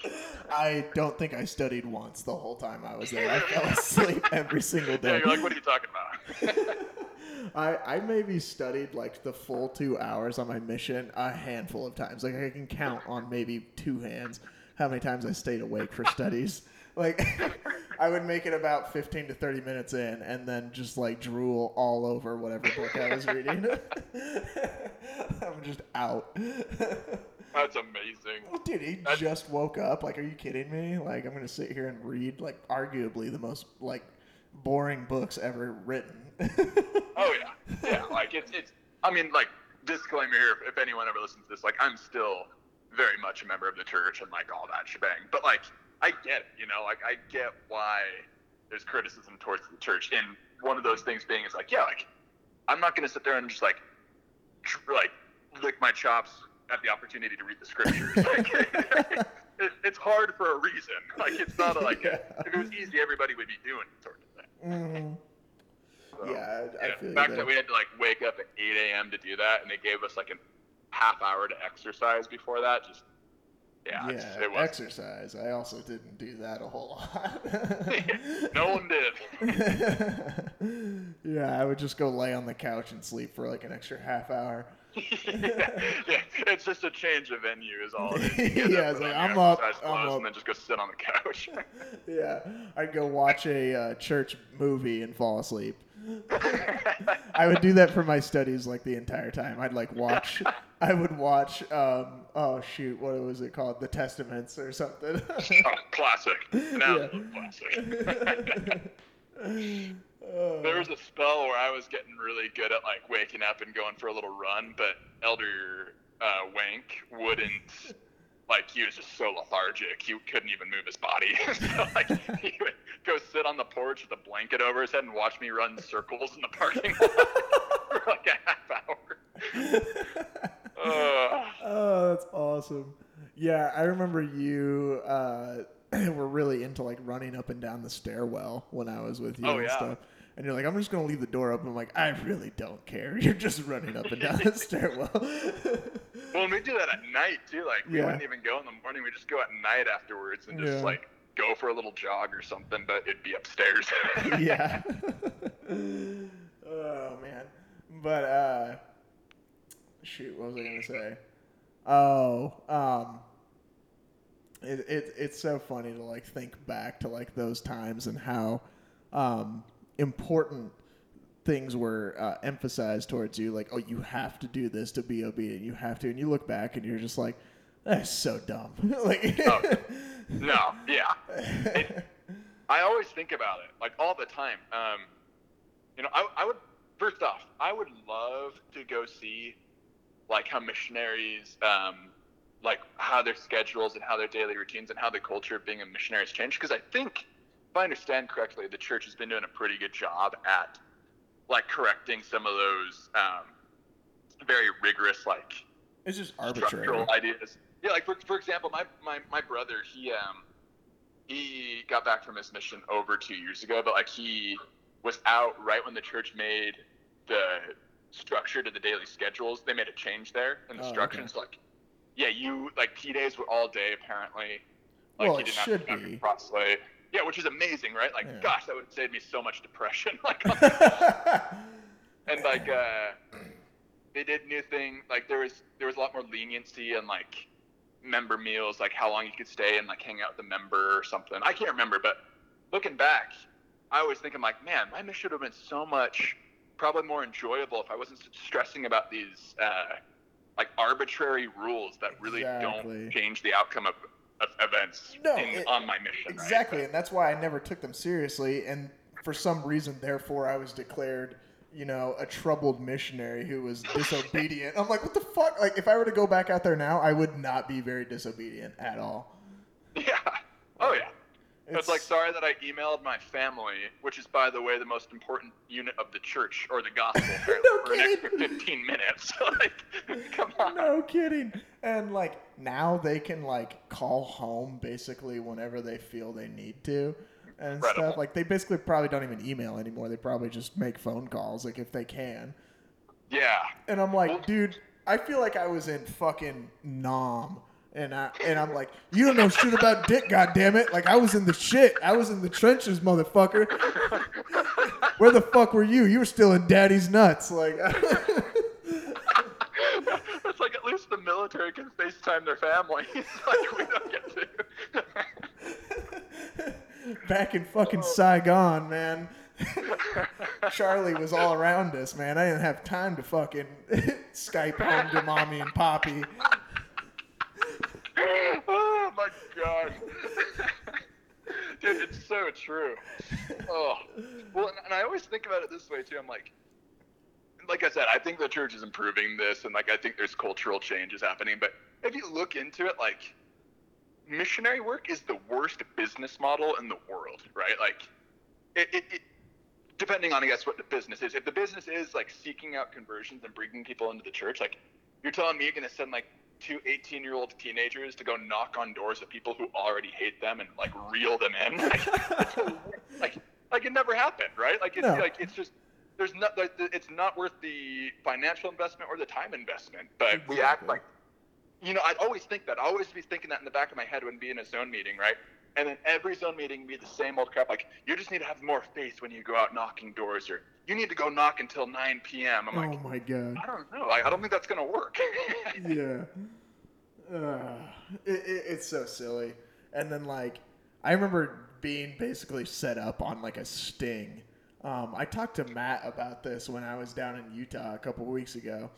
I don't think I studied once the whole time I was there. I fell asleep every single day. Yeah, you're like, what are you talking about? I, I maybe studied like the full two hours on my mission a handful of times. Like I can count on maybe two hands how many times I stayed awake for studies. Like I would make it about 15 to 30 minutes in and then just like drool all over whatever book I was reading. I'm just out. That's amazing. Oh, dude, he That's- just woke up. Like, are you kidding me? Like, I'm gonna sit here and read like arguably the most like boring books ever written. Oh yeah, yeah. Like it's it's. I mean, like disclaimer here, if, if anyone ever listens to this, like I'm still very much a member of the church and like all that shebang. But like I get it, you know, like I get why there's criticism towards the church, and one of those things being is like, yeah, like I'm not gonna sit there and just like tr- like lick my chops at the opportunity to read the scriptures. Like, it, it's hard for a reason. Like it's not like Yeah. if it was easy, everybody would be doing sort of thing. Mhm. So, Yeah, I- I feel the fact there. that we had to like wake up at 8 a.m. to do that, and they gave us like a half hour to exercise before that, just yeah, Yeah, exercise. I also didn't do that a whole lot. no one did. yeah, I would just go lay on the couch and sleep for like an extra half hour. yeah, it's just a change of venue is all. It is. Yeah, it's like, I'm up, I'm up. and then just go sit on the couch. Yeah, I'd go watch a uh, church movie and fall asleep. I would do that for my studies like the entire time. I'd like watch. I would watch. Um, oh shoot, what was it called? The Testaments or something. oh, classic. An Yeah. classic. There was a spell where I was getting really good at like waking up and going for a little run, but Elder uh, Wank wouldn't. Like he was just so lethargic, he couldn't even move his body. so like he would go sit on the porch with a blanket over his head and watch me run circles in the parking lot for like a half hour. Uh, oh, that's awesome. Yeah, I remember you uh, were really into like running up and down the stairwell when I was with you Oh, and yeah. stuff. And you're like, I'm just gonna leave the door open. I'm like, I really don't care. You're just running up and down the stairwell. well, and we do that at night too. Like we Yeah. wouldn't even go in the morning; we just go at night afterwards and just Yeah. like go for a little jog or something. But it'd be upstairs. yeah. oh man. But uh shoot, what was I gonna say? Oh, um it, it it's so funny to like think back to like those times and how um important things were uh, emphasized towards you like oh you have to do this to be obedient you have to and you look back and you're just like that's so dumb like Oh, no, yeah. It, I always think about it, like all the time. Um, you know, I, I would first off, I would love to go see like how missionaries, um, like how their schedules and how their daily routines and how the culture of being a missionary has changed. Because I think, if I understand correctly, the church has been doing a pretty good job at like correcting some of those um, very rigorous like it's just arbitrary structural ideas. Yeah, like for, for example, my, my, my brother, he um he got back from his mission over two years ago, but like he was out right when the church made the structure to the daily schedules. They made a change there in the Oh, instructions. Like, yeah, you like P days were all day apparently. Like Well, he it didn't have should to be. across late. Yeah, which is amazing, right? Like, Yeah. gosh, that would save me so much depression. like, and like uh they did new thing like there was there was a lot more leniency and like member meals like how long you could stay and like hang out with the member or something i can't remember but looking back i always think I'm like man my mission would have been so much probably more enjoyable if i wasn't stressing about these uh like arbitrary rules that really Exactly. don't change the outcome of, of events No, in, it- on my mission right? Exactly, and that's why I never took them seriously. And for some reason, therefore, I was declared, you know, a troubled missionary who was disobedient. I'm like, what the fuck? Like, if I were to go back out there now, I would not be very disobedient at all. yeah oh yeah It's, It's like sorry that I emailed my family, which is by the way the most important unit of the church or the gospel No for an extra 15 minutes. like, come on. no kidding. And like now they can like call home basically whenever they feel they need to and Incredible. stuff. Like they basically probably don't even email anymore. They probably just make phone calls like if they can. Yeah. And I'm Well- like, dude, I feel like I was in fucking Nam. And I and I'm like, you don't know shit about dick, goddammit. Like I was in the shit. I was in the trenches, motherfucker. where the fuck were you? You were still in daddy's nuts. Like, it's like at least the military can FaceTime their families. like we don't get to. Back in fucking oh. Saigon, man. Charlie was all around us, man. I didn't have time to fucking Skype home to mommy and poppy. oh my god. Dude, it's so true. Oh. Well, and I always think about it this way too. I'm like, like I said, I think the church is improving this, and like I think there's cultural changes happening. But if you look into it, like missionary work is the worst business model in the world, right? Like, it, it, it depending on I guess what the business is. If the business is like seeking out conversions and bringing people into the church, like you're telling me you're gonna send like two 18 year old teenagers to go knock on doors of people who already hate them and like reel them in, like, like, like it never happened, right? Like it's no. like it's just there's not like, it's not worth the financial investment or the time investment, but exactly. we act like you know, I'd always think that. I always be thinking that in the back of my head when be in a zone meeting, right? And then every zone meeting be the same old crap. Like, you just need to have more faith when you go out knocking doors, or you need to go knock until 9 p.m. I'm oh like, oh my god, I don't know. I, I don't think that's gonna work. yeah, uh, it, it, it's so silly. And then like, I remember being basically set up on like a sting. Um, I talked to Matt about this when I was down in Utah a couple weeks ago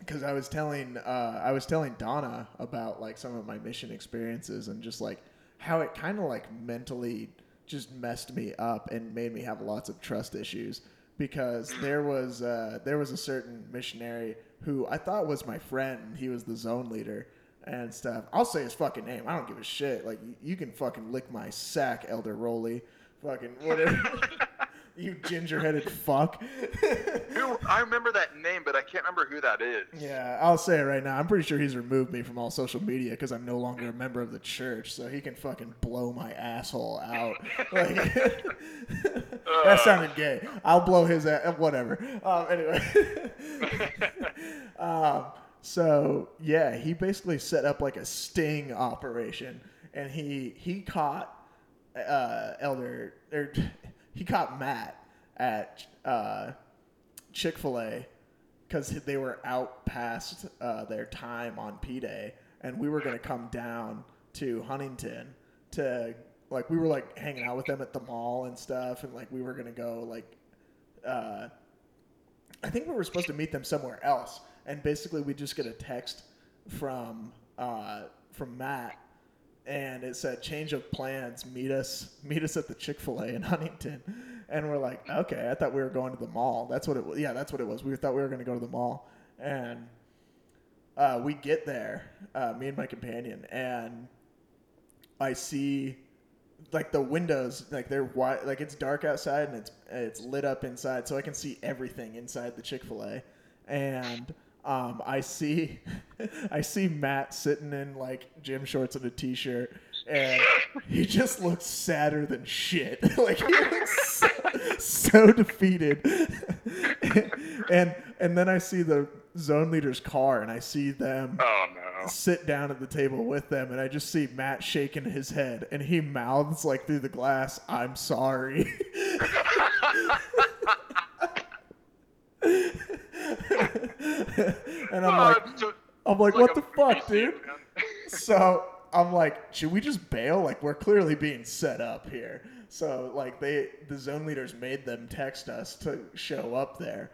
because I was telling uh, I was telling Donna about like some of my mission experiences and just like how it kind of like mentally just messed me up and made me have lots of trust issues because there was uh, there was a certain missionary who I thought was my friend. And he was the zone leader and stuff. I'll say his fucking name. I don't give a shit. Like you can fucking lick my sack, Elder Rolly. Fucking whatever. you ginger-headed fuck. who, I remember that name, but I can't remember who that is. Yeah, I'll say it right now. I'm pretty sure he's removed me from all social media because I'm no longer a member of the church, so he can fucking blow my asshole out. Like, that sounded gay. I'll blow his ass. Whatever. Um, anyway. um, so yeah, he basically set up like a sting operation, and he he caught uh, Elder or he caught Matt at uh, Chick Fil A because they were out past uh, their time on P Day, and we were gonna come down to Huntington to like we were like hanging out with them at the mall and stuff, and like we were gonna go like. Uh, I think we were supposed to meet them somewhere else, and basically we just get a text from uh, from Matt and it said change of plans meet us meet us at the chick-fil-a in huntington. And we're like okay i thought we were going to the mall. That's what it was yeah that's what it was. We thought we were going to go to the mall. And uh, we get there uh, me and my companion and i see like the windows like they're white like it's dark outside and it's it's lit up inside so i can see everything inside the chick-fil-a. And um, I see, I see Matt sitting in like gym shorts and a t-shirt, and he just looks sadder than shit. like he looks so, so defeated. and and then I see the zone leader's car, and I see them. Oh no! Sit down at the table with them, and I just see Matt shaking his head, and he mouths like through the glass, "I'm sorry." And I'm like, I'm like, what the fuck, dude? so I'm like, should we just bail? Like, we're clearly being set up here. So like, they the zone leaders made them text us to show up there,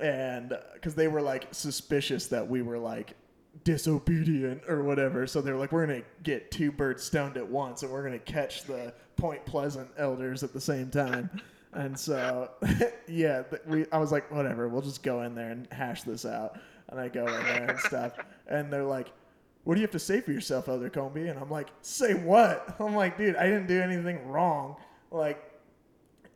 and because they were like suspicious that we were like disobedient or whatever. So they're like, we're gonna get two birds stoned at once, and we're gonna catch the Point Pleasant elders at the same time. And so, yeah, we I was like, whatever, we'll just go in there and hash this out. And I go in there and stuff, and they're like, "What do you have to say for yourself, Elder Comby?" And I'm like, "Say what?" I'm like, "Dude, I didn't do anything wrong." Like,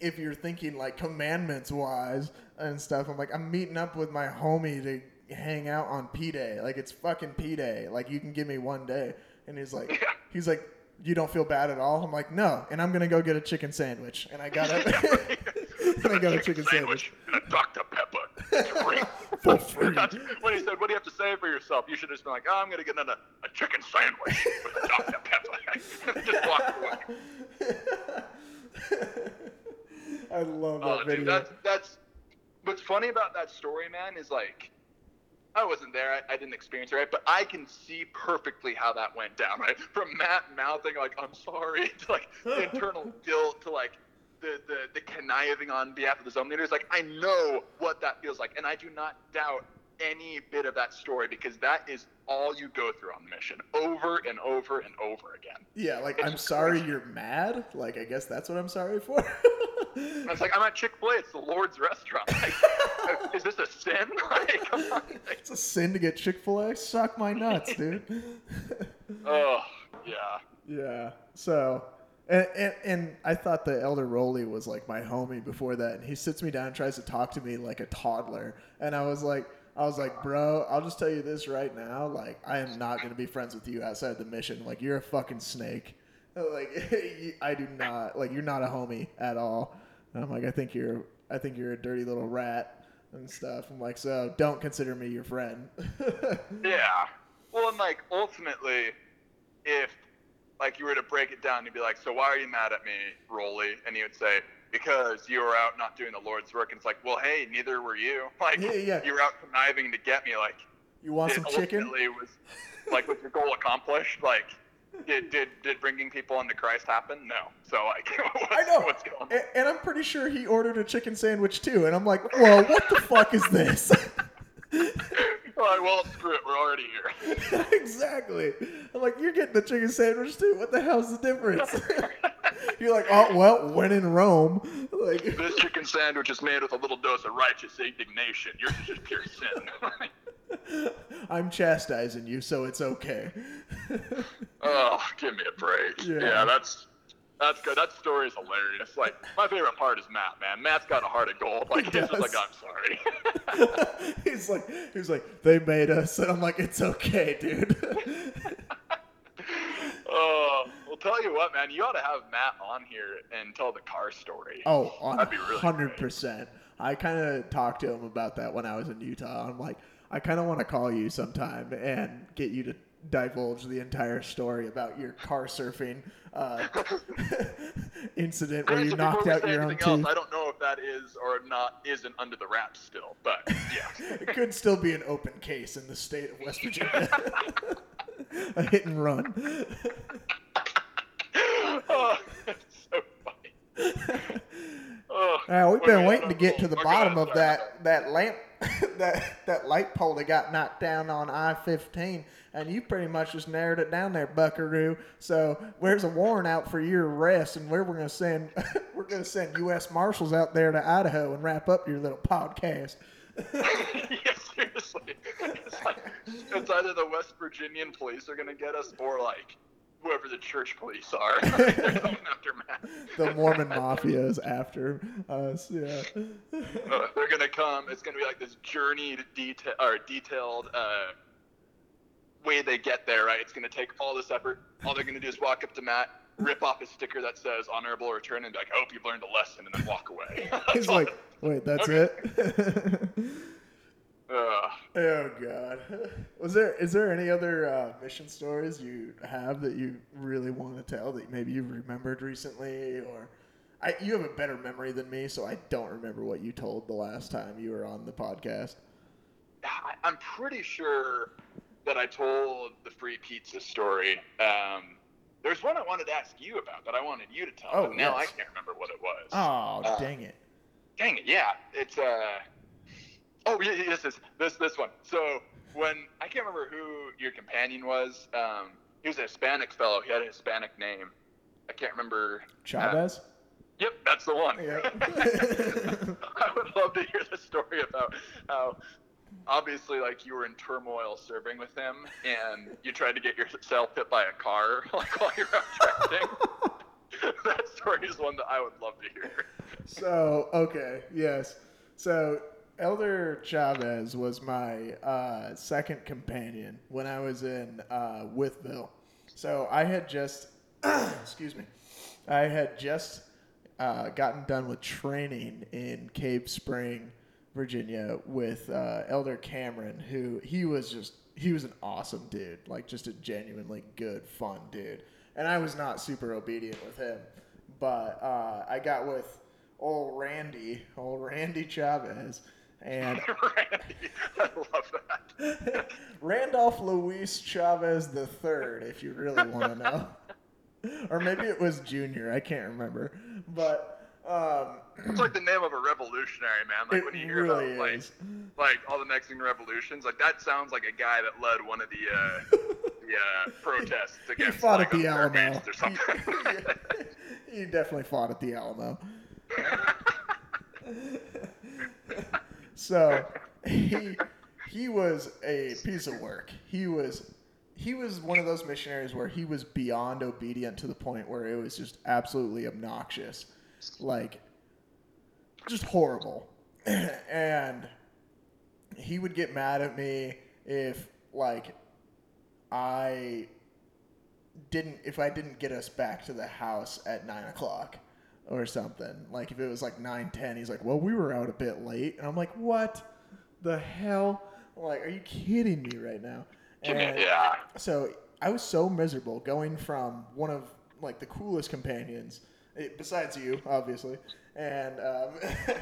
if you're thinking like commandments wise and stuff, I'm like, I'm meeting up with my homie to hang out on P Day. Like, it's fucking P Day. Like, you can give me one day. And he's like, he's like, you don't feel bad at all? I'm like, no. And I'm gonna go get a chicken sandwich. And I got it. and I got a chicken sandwich. And a Dr. Pepper. For free. when he said, what do you have to say for yourself? You should have just been like, oh, I'm gonna get another a chicken sandwich with a Dr. Pepper. just walk away. I love that Oh, video. dude, that's that's what's funny about that story, man, is like I wasn't there, I, I didn't experience it, right? But I can see perfectly how that went down, right? From Matt mouthing like "I'm sorry" to like internal guilt to like the, the the conniving on behalf of the zone leaders. Like I know what that feels like, and I do not doubt any bit of that story because that is all you go through on the mission over and over and over again. yeah, like it's I'm sorry you're mad. Like I guess that's what I'm sorry for. And it's like I'm at Chick Fil A. It's the Lord's restaurant. Like, is this a sin? Like. Like, it's a sin to get Chick Fil A. Suck my nuts, dude. oh yeah. yeah. So. And, and, and I thought the elder Rolly was like my homie before that, and he sits me down and tries to talk to me like a toddler, and I was like, I was like, bro, I'll just tell you this right now, like I am not gonna be friends with you outside the mission. Like you're a fucking snake. Like I do not like you're not a homie at all. And I'm like, I think you're, I think you're a dirty little rat and stuff. I'm like, so don't consider me your friend. Yeah. Well, and like ultimately, if like you were to break it down, you'd be like, so why are you mad at me, Rolly? And he would say, because you were out not doing the Lord's work. And it's like, well, hey, neither were you. Like Yeah, yeah. you were out conniving to get me. Like you want some chicken? was like was your goal accomplished? Like did did did bringing people into Christ happen? No. So like I know. what's going on? And, and I'm pretty sure he ordered a chicken sandwich too. And I'm like, whoa, what the fuck is this? All right, well, screw it. We're already here. exactly. I'm like, you're getting the chicken sandwich too. What the hell's the difference? you're like, oh well, when in Rome, like, this chicken sandwich is made with a little dose of righteous indignation. Yours is just pure sin. I'm chastising you, so it's okay. oh, give me a break. Yeah. Yeah. that's that's good. That story is hilarious. Like my favorite part is Matt. Man, Matt's got a heart of gold. Like He he's just like. I'm sorry. he's like, he's like, they made us, and I'm like, it's okay, dude. oh, well, tell you what, man. You ought to have Matt on here and tell the car story. Oh, on That'd be really hundred percent. I kind of talked to him about that when I was in Utah. I'm like, I kind of want to call you sometime and get you to divulge the entire story about your car surfing uh, incident where you knocked out your own anything else. I don't know if that is or not isn't under the wraps still, but yeah. It could still be an open case in the state of West Virginia. A hit and run. oh, that's so funny. Oh, Uh, we've been waiting to get to the bottom of that that lamp, that that light pole that got knocked down on I-15, and you pretty much just narrowed it down there, Buckaroo. So where's a warrant out for your arrest, and where we're gonna send we're gonna send U.S. Marshals out there to Idaho and wrap up your little podcast. yeah, seriously. It's like it's either the West Virginian police are gonna get us, or like whoever the church police are. They're coming after Matt. The Mormon Mafia is after us. Yeah. Uh, they're gonna come. It's gonna be like this journey to detail or detailed uh, way they get there. Right? It's gonna take all this effort. All they're gonna do is walk up to Matt, rip off his sticker that says "honorable return" and be like, "I hope you've learned a lesson," and then walk away. He's like, wait, that's it. Ugh. Oh God! Was there is there any other uh, mission stories you have that you really want to tell that maybe you've remembered recently, or I you have a better memory than me, so I don't remember what you told the last time you were on the podcast. I, I'm pretty sure that I told the free pizza story. Um, there's one I wanted to ask you about that I wanted you to tell, Oh, but now I can't remember what it was. Oh Uh, dang it! Dang it! Yeah, it's uh. Oh yeah, this is this this one. So when I can't remember who your companion was. Um, he was a Hispanic fellow. He had a Hispanic name. I can't remember. Chavez. Yep, that's the one. Yeah. I would love to hear the story about how obviously like you were in turmoil serving with him and you tried to get yourself hit by a car like while you're out directing. that story is one that I would love to hear. So okay, yes. So Elder Chavez was my uh, second companion when I was in uh, Wytheville. So I had just, excuse me, I had just uh, gotten done with training in Cave Spring, Virginia, with uh, Elder Cameron, who he was just he was an awesome dude, like just a genuinely good, fun dude. And I was not super obedient with him, but uh, I got with old Randy, old Randy Chavez, and I love that. Randolph Luis Chavez the third, if you really want to know, or maybe it was Junior. I can't remember, but. Um, It's like the name of a revolutionary, man. Like It when you hear really about like is. like all the Mexican revolutions, like that sounds like a guy that led one of the uh, the uh, protests he against fought like, at the Alamo. Or something. He, he definitely fought at the Alamo. So he he was a piece of work. He was he was one of those missionaries where he was beyond obedient to the point where it was just absolutely obnoxious, like just horrible. and he would get mad at me if like I didn't if I didn't get us back to the house at nine o'clock or something. Like if it was like nine ten, he's like, "Well, we were out a bit late," and I'm like, "What the hell? Like, are you kidding me right now?" And yeah. so I was so miserable going from one of like the coolest companions, eh, besides you, obviously, and um,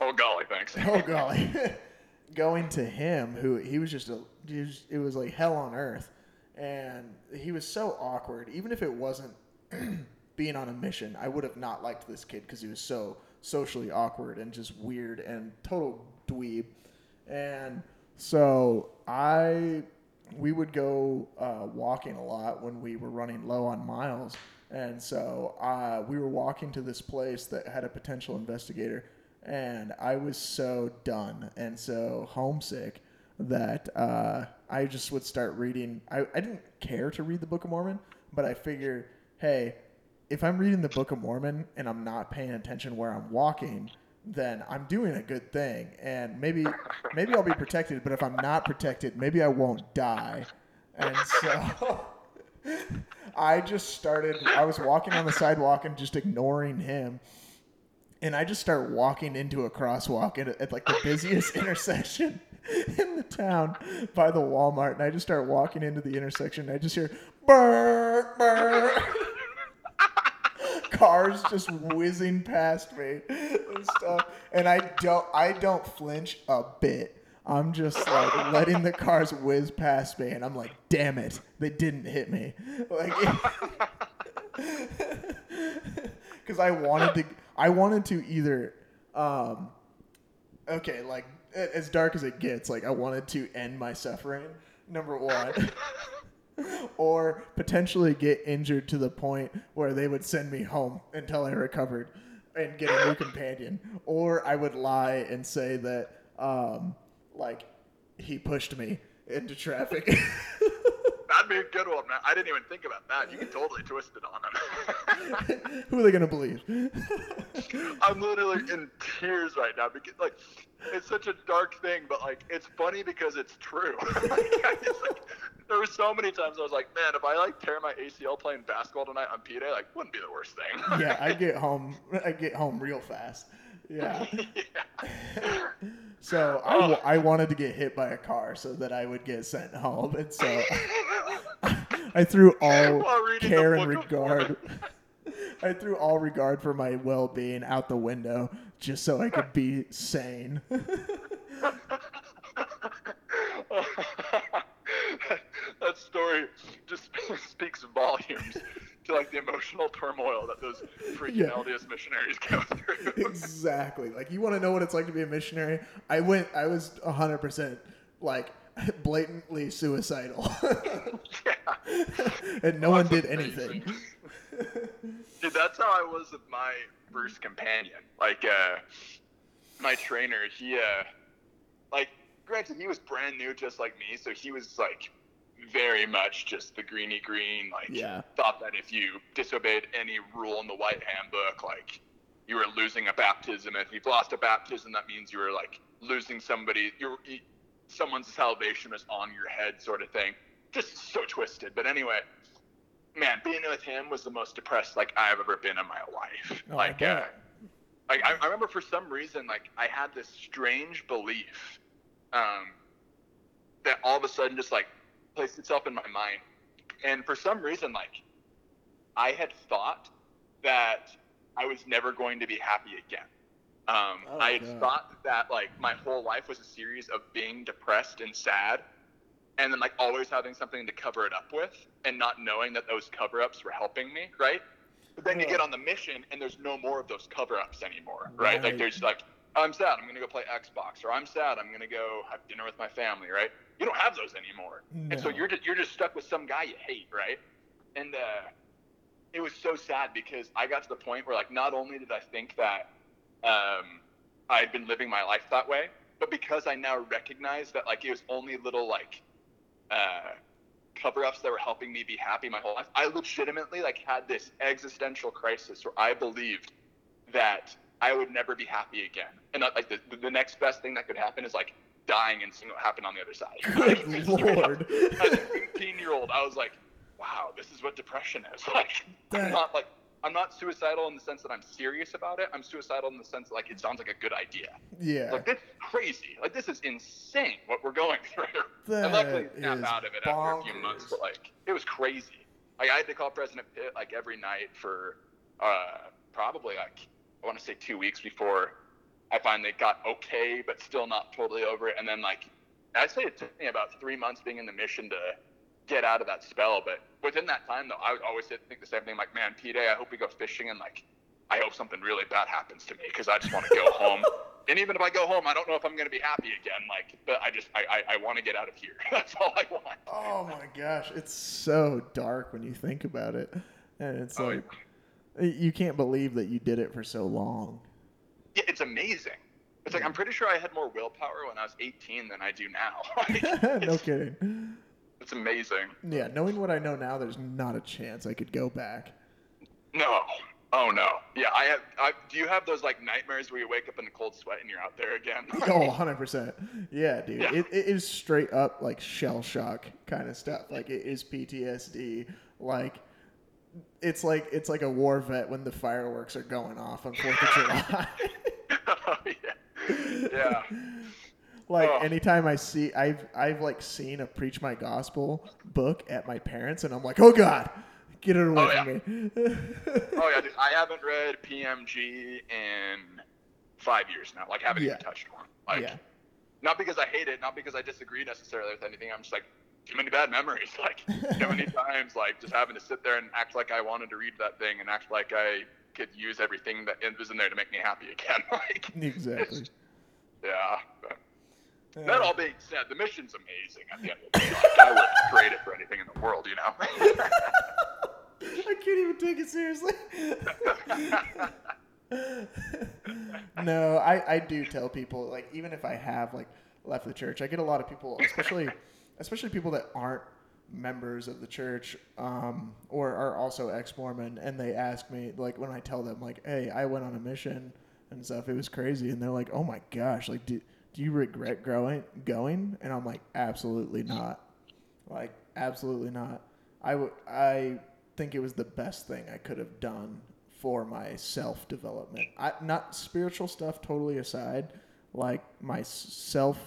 Oh golly, thanks. oh golly, going to him who he was just a he was, it was like hell on earth, and he was so awkward. Even if it wasn't being on a mission, I would have not liked this kid because he was so socially awkward and just weird and total dweeb. And so I we would go uh, walking a lot when we were running low on miles. And so uh, we were walking to this place that had a potential investigator, and I was so done and so homesick that uh, I just would start reading. I, I didn't care to read the Book of Mormon, but I figured, hey, if I'm reading the Book of Mormon and I'm not paying attention where I'm walking, then I'm doing a good thing, and maybe maybe I'll be protected. But if I'm not protected, maybe I won't die. And so I just started. I was walking on the sidewalk and just ignoring him, and I just start walking into a crosswalk at, at like the busiest intersection in the town by the Walmart, and I just start walking into the intersection. I just hear burr burr. Cars just whizzing past me and stuff, and I don't, I don't flinch a bit. I'm just like letting the cars whiz past me, and I'm like, "Damn it, they didn't hit me!" Like, because I wanted to, I wanted to either, um, okay, like as dark as it gets, like I wanted to end my suffering. Number one. or potentially get injured to the point where they would send me home until I recovered and get a new companion. Or I would lie and say that, um, like, he pushed me into traffic. That'd be a good one, man. I didn't even think about that. You can totally twist it on them. Who are they gonna believe? I'm literally in tears right now because like it's such a dark thing, but like it's funny because it's true. like, just, like, there were so many times I was like, man, if I like tear my ACL playing basketball tonight on P Day, like wouldn't be the worst thing. yeah, I get home. I get home real fast. Yeah. yeah. So I wanted to get hit by a car so that I would get sent home, and so I threw all While reading the care and regard. I threw all regard for my well-being out the window just so I could be sane. that story just speaks volumes to like the emotional turmoil that those freaking Yeah. LDS missionaries go through. exactly. Like you want to know what it's like to be a missionary? I went. I was hundred percent like blatantly suicidal, yeah. and no one did amazing. anything. Dude, that's how I was with my first companion. Like, uh, my trainer, he, uh, like, granted, he was brand new, just like me, so he was like very much just the greeny green. Like, Yeah. thought that if you disobeyed any rule in the White Handbook, like, you were losing a baptism. And if you've lost a baptism, that means you were like losing somebody. You're, you, someone's salvation was on your head, sort of thing. Just so twisted. But anyway, man, being with him was the most depressed like I've ever been in my life. Oh, like, uh, like I, I remember for some reason, like I had this strange belief, um, that all of a sudden just like placed itself in my mind, and for some reason, like I had thought that I was never going to be happy again. Um, Oh, I God. thought that like my whole life was a series of being depressed and sad, and then like always having something to cover it up with, and not knowing that those cover-ups were helping me, right? But then you get on the mission, and there's no more of those cover-ups anymore, right? Right. Like there's like I'm sad, I'm gonna go play Xbox, or I'm sad, I'm gonna go have dinner with my family, right? You don't have those anymore, and so you're just, you're just stuck with some guy you hate, right? And uh, it was so sad because I got to the point where like not only did I think that um, I had been living my life that way, but because I now recognize that like it was only little like uh, cover-ups that were helping me be happy my whole life, I legitimately like had this existential crisis where I believed that I would never be happy again, and that like the, the next best thing that could happen is like dying and seeing what happened on the other side. Good lord. As an 18 year old, I was like, wow, this is what depression is. Like, That- I'm not like, I'm not suicidal in the sense that I'm serious about it. I'm suicidal in the sense that like it sounds like a good idea. Yeah. Like this is crazy. Like this is insane what we're going through. That and luckily snap is out of it after a few months, but like it was crazy. Like I had to call President Pitt like every night for uh, probably like I want to say two weeks before I finally got okay, but still not totally over it. And then like I'd say it took me about three months being in the mission to get out of that spell. But within that time though, I would always think the same thing. Like, man, P Day, I hope we go fishing and like I hope something really bad happens to me because I just want to go home. And even if I go home, I don't know if I'm going to be happy again. Like, but I just, I, I, I want to get out of here. That's all I want. Oh my gosh, it's so dark when you think about it. And it's Oh, like you can't believe that you did it for so long. Yeah, it's amazing. It's like I'm pretty sure I had more willpower when I was 18 than I do now. Like, no kidding. it's amazing. Yeah, knowing what I know now, there's not a chance I could go back. No. Oh no. Yeah, I have. I, do you have those like nightmares where you wake up in a cold sweat and you're out there again? Oh, 100%. Yeah, dude. Yeah. It, it is straight up like shell shock kind of stuff. Like it is PTSD. Like it's like it's like a war vet when the fireworks are going off on 4th of July. oh, yeah. Yeah. like Oh. anytime I see I've I've like seen a preach my gospel book at my parents and I'm like, "Oh god, get it away Oh, from me." Oh yeah. Dude, I haven't read PMG in five years now. Like haven't Yeah. even touched one. Like yeah. not because I hate it, not because I disagree necessarily with anything. I'm just like too many bad memories. Like too many times, like just having to sit there and act like I wanted to read that thing and act like I could use everything that was in there to make me happy again. like Exactly. yeah. Uh, that all being said, the mission's amazing. At the end of the day, like, I wouldn't trade it for anything in the world, you know. I can't even take it seriously. no, I, I do tell people like even if I have like left the church, I get a lot of people, especially especially people that aren't members of the church um, or are also ex-Mormon, and they ask me like when I tell them like, hey, I went on a mission and stuff, it was crazy, and they're like, oh my gosh, like do do you regret growing going? And I'm like, absolutely not. Like, absolutely not. I would. I think it was the best thing I could have done for my self development. Not spiritual stuff totally aside, like my self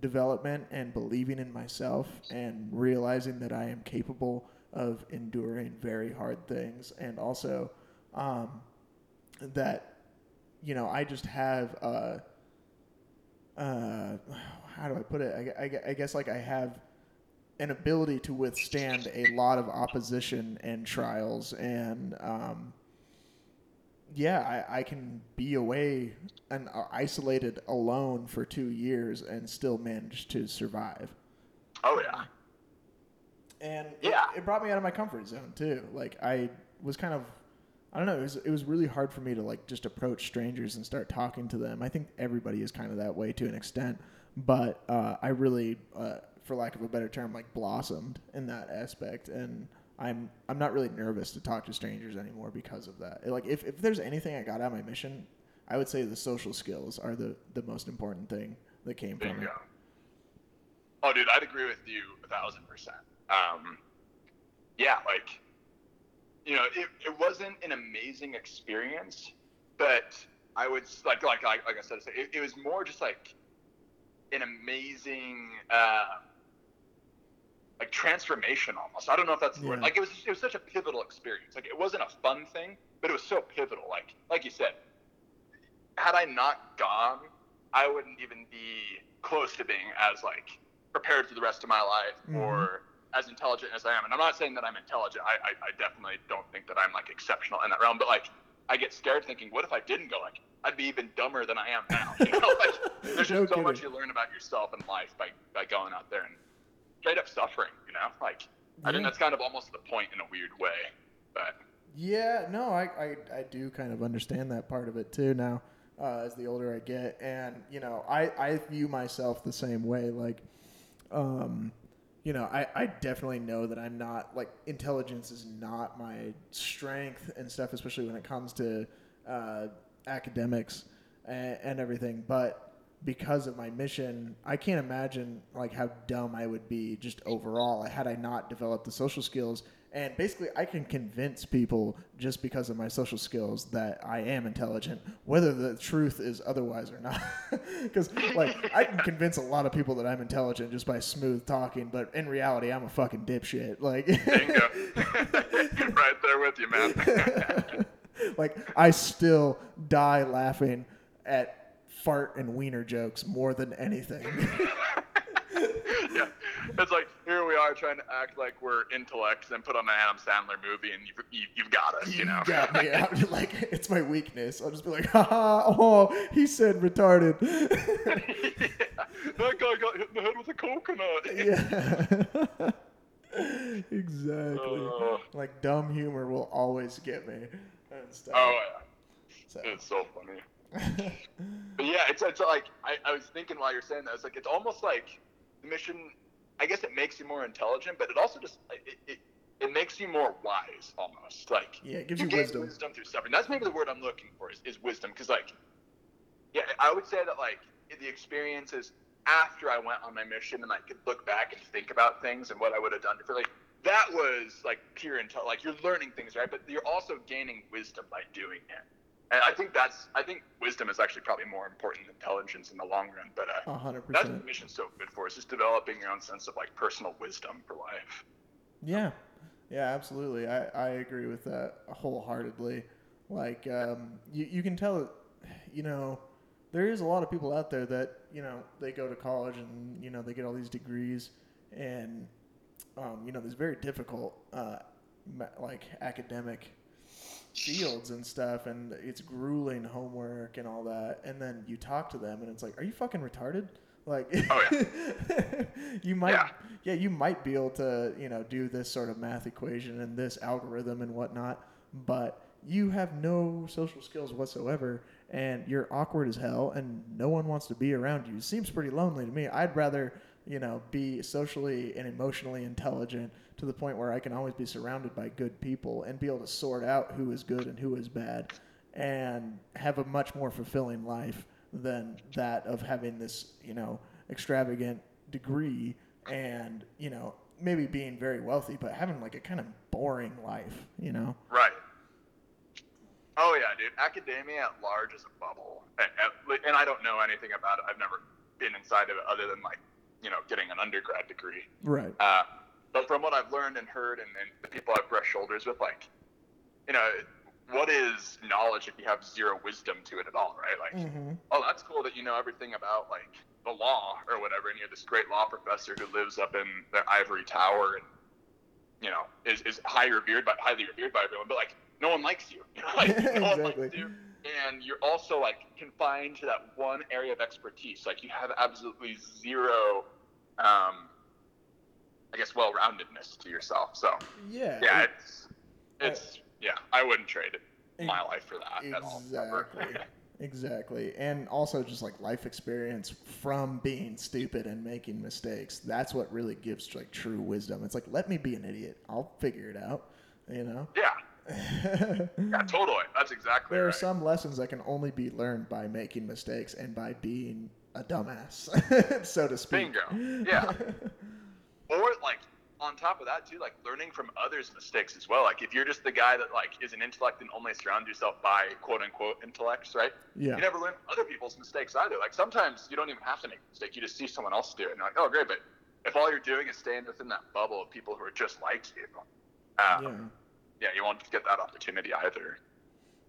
development and believing in myself and realizing that I am capable of enduring very hard things, and also um, that you know I just have a. Uh, how do I put it? I, I, I guess like I have an ability to withstand a lot of opposition and trials and um, yeah I, I can be away and uh, isolated alone for two years and still manage to survive oh yeah. and it- Yeah. it, brought me out of my comfort zone too like i was kind of i don't know it was, it was really hard for me to like just approach strangers and start talking to them i think everybody is kind of that way to an extent but uh, i really uh, for lack of a better term like blossomed in that aspect and i'm i'm not really nervous to talk to strangers anymore because of that like if, if there's anything i got out of my mission i would say the social skills are the the most important thing that came from it Bingo. Oh, dude, I'd agree with you a thousand percent. Um, yeah, like, you know, it, it wasn't an amazing experience, but I would like, like, like, like I said, it, it was more just like an amazing, uh, like transformation almost. I don't know if that's the word. Like it was it was such a pivotal experience. Like it wasn't a fun thing, but it was so pivotal. Like like you said, had I not gone, I wouldn't even be close to being as like prepared for the rest of my life Mhm. or as intelligent as I am. And I'm not saying that I'm intelligent. I, I, I definitely don't think that I'm like exceptional in that realm. But like I get scared thinking, what if I didn't go? Like I'd be even dumber than I am now. You know, like there's just No so much you learn about yourself and life by, by going out there and straight up suffering, you know? Like I think that's kind of almost the point in a weird way. But Yeah, no, I, I, I do kind of understand that part of it too now uh, as the older I get. And, you know, I, I view myself the same way. Like, um, you know, I, I definitely know that I'm not, like, intelligence is not my strength and stuff, especially when it comes to uh, academics and, and everything. But because of my mission, I can't imagine, like, how dumb I would be just overall had I not developed the social skills and basically, I can convince people just because of my social skills that I am intelligent, whether the truth is otherwise or not. Because, like, I can convince a lot of people that I'm intelligent just by smooth talking, but in reality, I'm a fucking dipshit. Like, bingo. right there with you, man. like, I still die laughing at fart and wiener jokes more than anything. yeah. It's like here we are trying to act like we're intellects and put on an Adam Sandler movie and you've, you, you've got us, you know. got me out. Like, it's my weakness. I'll just be like, haha, oh, he said retarded. yeah. That guy got hit in the head with a coconut. yeah. exactly. Uh. like dumb humor will always get me and stuff. Oh So. yeah, it's so funny. But yeah, it's it's like I, I was thinking while you're saying that, it's like it's almost like the mission. I guess it makes you more intelligent, but it also just it, it, it makes you more wise almost. Like Yeah, it gives you you wisdom. wisdom through suffering. That's maybe the word I'm looking for is, is wisdom. Because like, yeah, I would say that like the experiences after I went on my mission and I could look back and think about things and what I would have done differently. That was like pure intel. Like you're learning things, right? But you're also gaining wisdom by doing it. And I think that's I think wisdom is actually probably more important than intelligence in the long run. But uh, A hundred that's what the mission's so good for. Is just developing your own sense of like personal wisdom for life. Yeah, yeah, absolutely. I, I agree with that wholeheartedly. Like, um, you, you can tell, you know, there is a lot of people out there that, you know, they go to college and, you know, they get all these degrees and, um, you know, there's very difficult, uh, like academic fields and stuff and it's grueling homework and all that and then you talk to them and it's like are you fucking retarded? Like Oh, you might Yeah. yeah you might be able to you know do this sort of math equation and this algorithm and whatnot but you have no social skills whatsoever and you're awkward as hell and no one wants to be around you. It seems pretty lonely to me. I'd rather you know be socially and emotionally intelligent to the point where i can always be surrounded by good people and be able to sort out who is good and who is bad and have a much more fulfilling life than that of having this you know extravagant degree and you know maybe being very wealthy but having like a kind of boring life you know Right. Oh yeah, dude. Academia at large is a bubble, and, I don't know anything about it. I've never been inside of it other than like, you know, getting an undergrad degree. right Uh, but from what I've learned and heard, and, and the people I've brushed shoulders with, like, you know, what is knowledge if you have zero wisdom to it at all, right? Like, mm-hmm. oh, that's cool that you know everything about like the law or whatever, and you're this great law professor who lives up in the ivory tower and you know is, is high revered by highly revered by everyone, but like no one likes you. You know, like no one Exactly. likes you, and you're also like confined to that one area of expertise. Like you have absolutely zero, um, I guess, well-roundedness to yourself. So yeah yeah, it- it's it's yeah, I wouldn't trade it Ex- my life for that at all. Exactly. Exactly. And also just like life experience from being stupid and making mistakes. That's what really gives like true wisdom. It's like let me be an idiot. I'll figure it out, you know? yeah. Yeah, totally. That's exactly there are some lessons that can only be learned by making mistakes and by being a dumbass, so to speak. Bingo. Yeah. or like on top of that too, like learning from others' mistakes as well. Like if you're just the guy that like is an intellect and only surrounds yourself by quote unquote intellects, right? Yeah. You never learn other people's mistakes either. Like sometimes you don't even have to make a mistake. You just see someone else do it and you're like, oh great, but if all you're doing is staying within that bubble of people who are just like you, um, yeah. yeah, you won't get that opportunity either.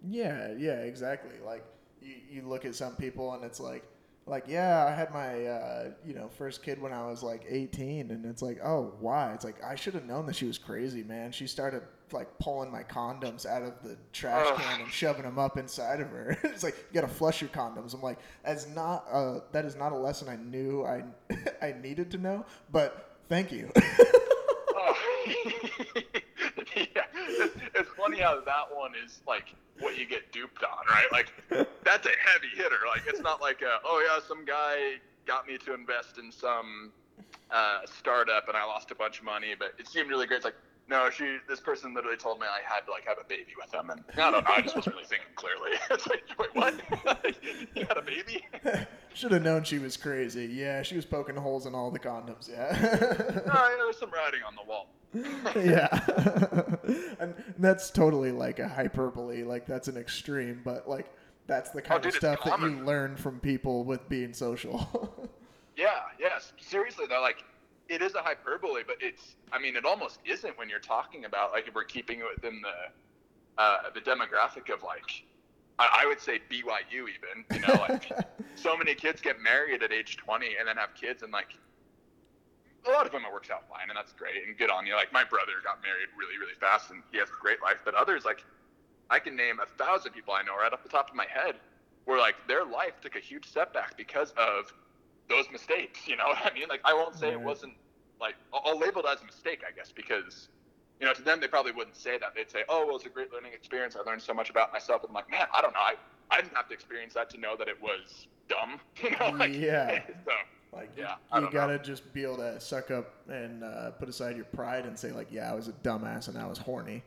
Yeah, yeah, exactly. Like you, you look at some people and it's like like yeah, I had my uh, you know first kid when I was like 18, and it's like oh why? It's like I should have known that she was crazy, man. She started like pulling my condoms out of the trash Ugh. can and shoving them up inside of her. it's like you gotta flush your condoms. I'm like that's not uh that is not a lesson I knew I I needed to know, but thank you. Oh. yeah, it's funny how that one is like what you get duped on, right? Like that's a heavy hitter. Like it's not like a, oh yeah, some guy got me to invest in some uh, startup and I lost a bunch of money, but it seemed really great. It's like no, she this person literally told me I had to like have a baby with them, and I don't know, I just wasn't really thinking clearly. it's like wait, what? you had a baby? Should have known she was crazy. Yeah, she was poking holes in all the condoms. Yeah. No, yeah, there's some writing on the wall. yeah. and that's totally like a hyperbole. Like that's an extreme, but like that's the oh, kind Oh, dude, of stuff that you learn from people with being social. Yeah, yes. Seriously though, like it is a hyperbole, but it's I mean it almost isn't when you're talking about like if we're keeping it within the uh, the demographic of like I, I would say BYU even, you know, like so many kids get married at age 20 and then have kids and like a lot of them it works out fine and that's great and good on you. Like my brother got married really, really fast and he has a great life, but others like I can name a thousand people I know right off the top of my head where like their life took a huge setback because of those mistakes. You know what I mean? Like I won't say it wasn't like I'll, I'll label it as a mistake, I guess, because you know to them they probably wouldn't say that. They'd say, "Oh, well, it's a great learning experience. I learned so much about myself." And I'm like, man, I don't know. I I didn't have to experience that to know that it was dumb. You know? Like, Yeah. So like Yeah, you, you don't know. gotta just be able to suck up and uh, put aside your pride and say like, yeah, I was a dumbass and I was horny.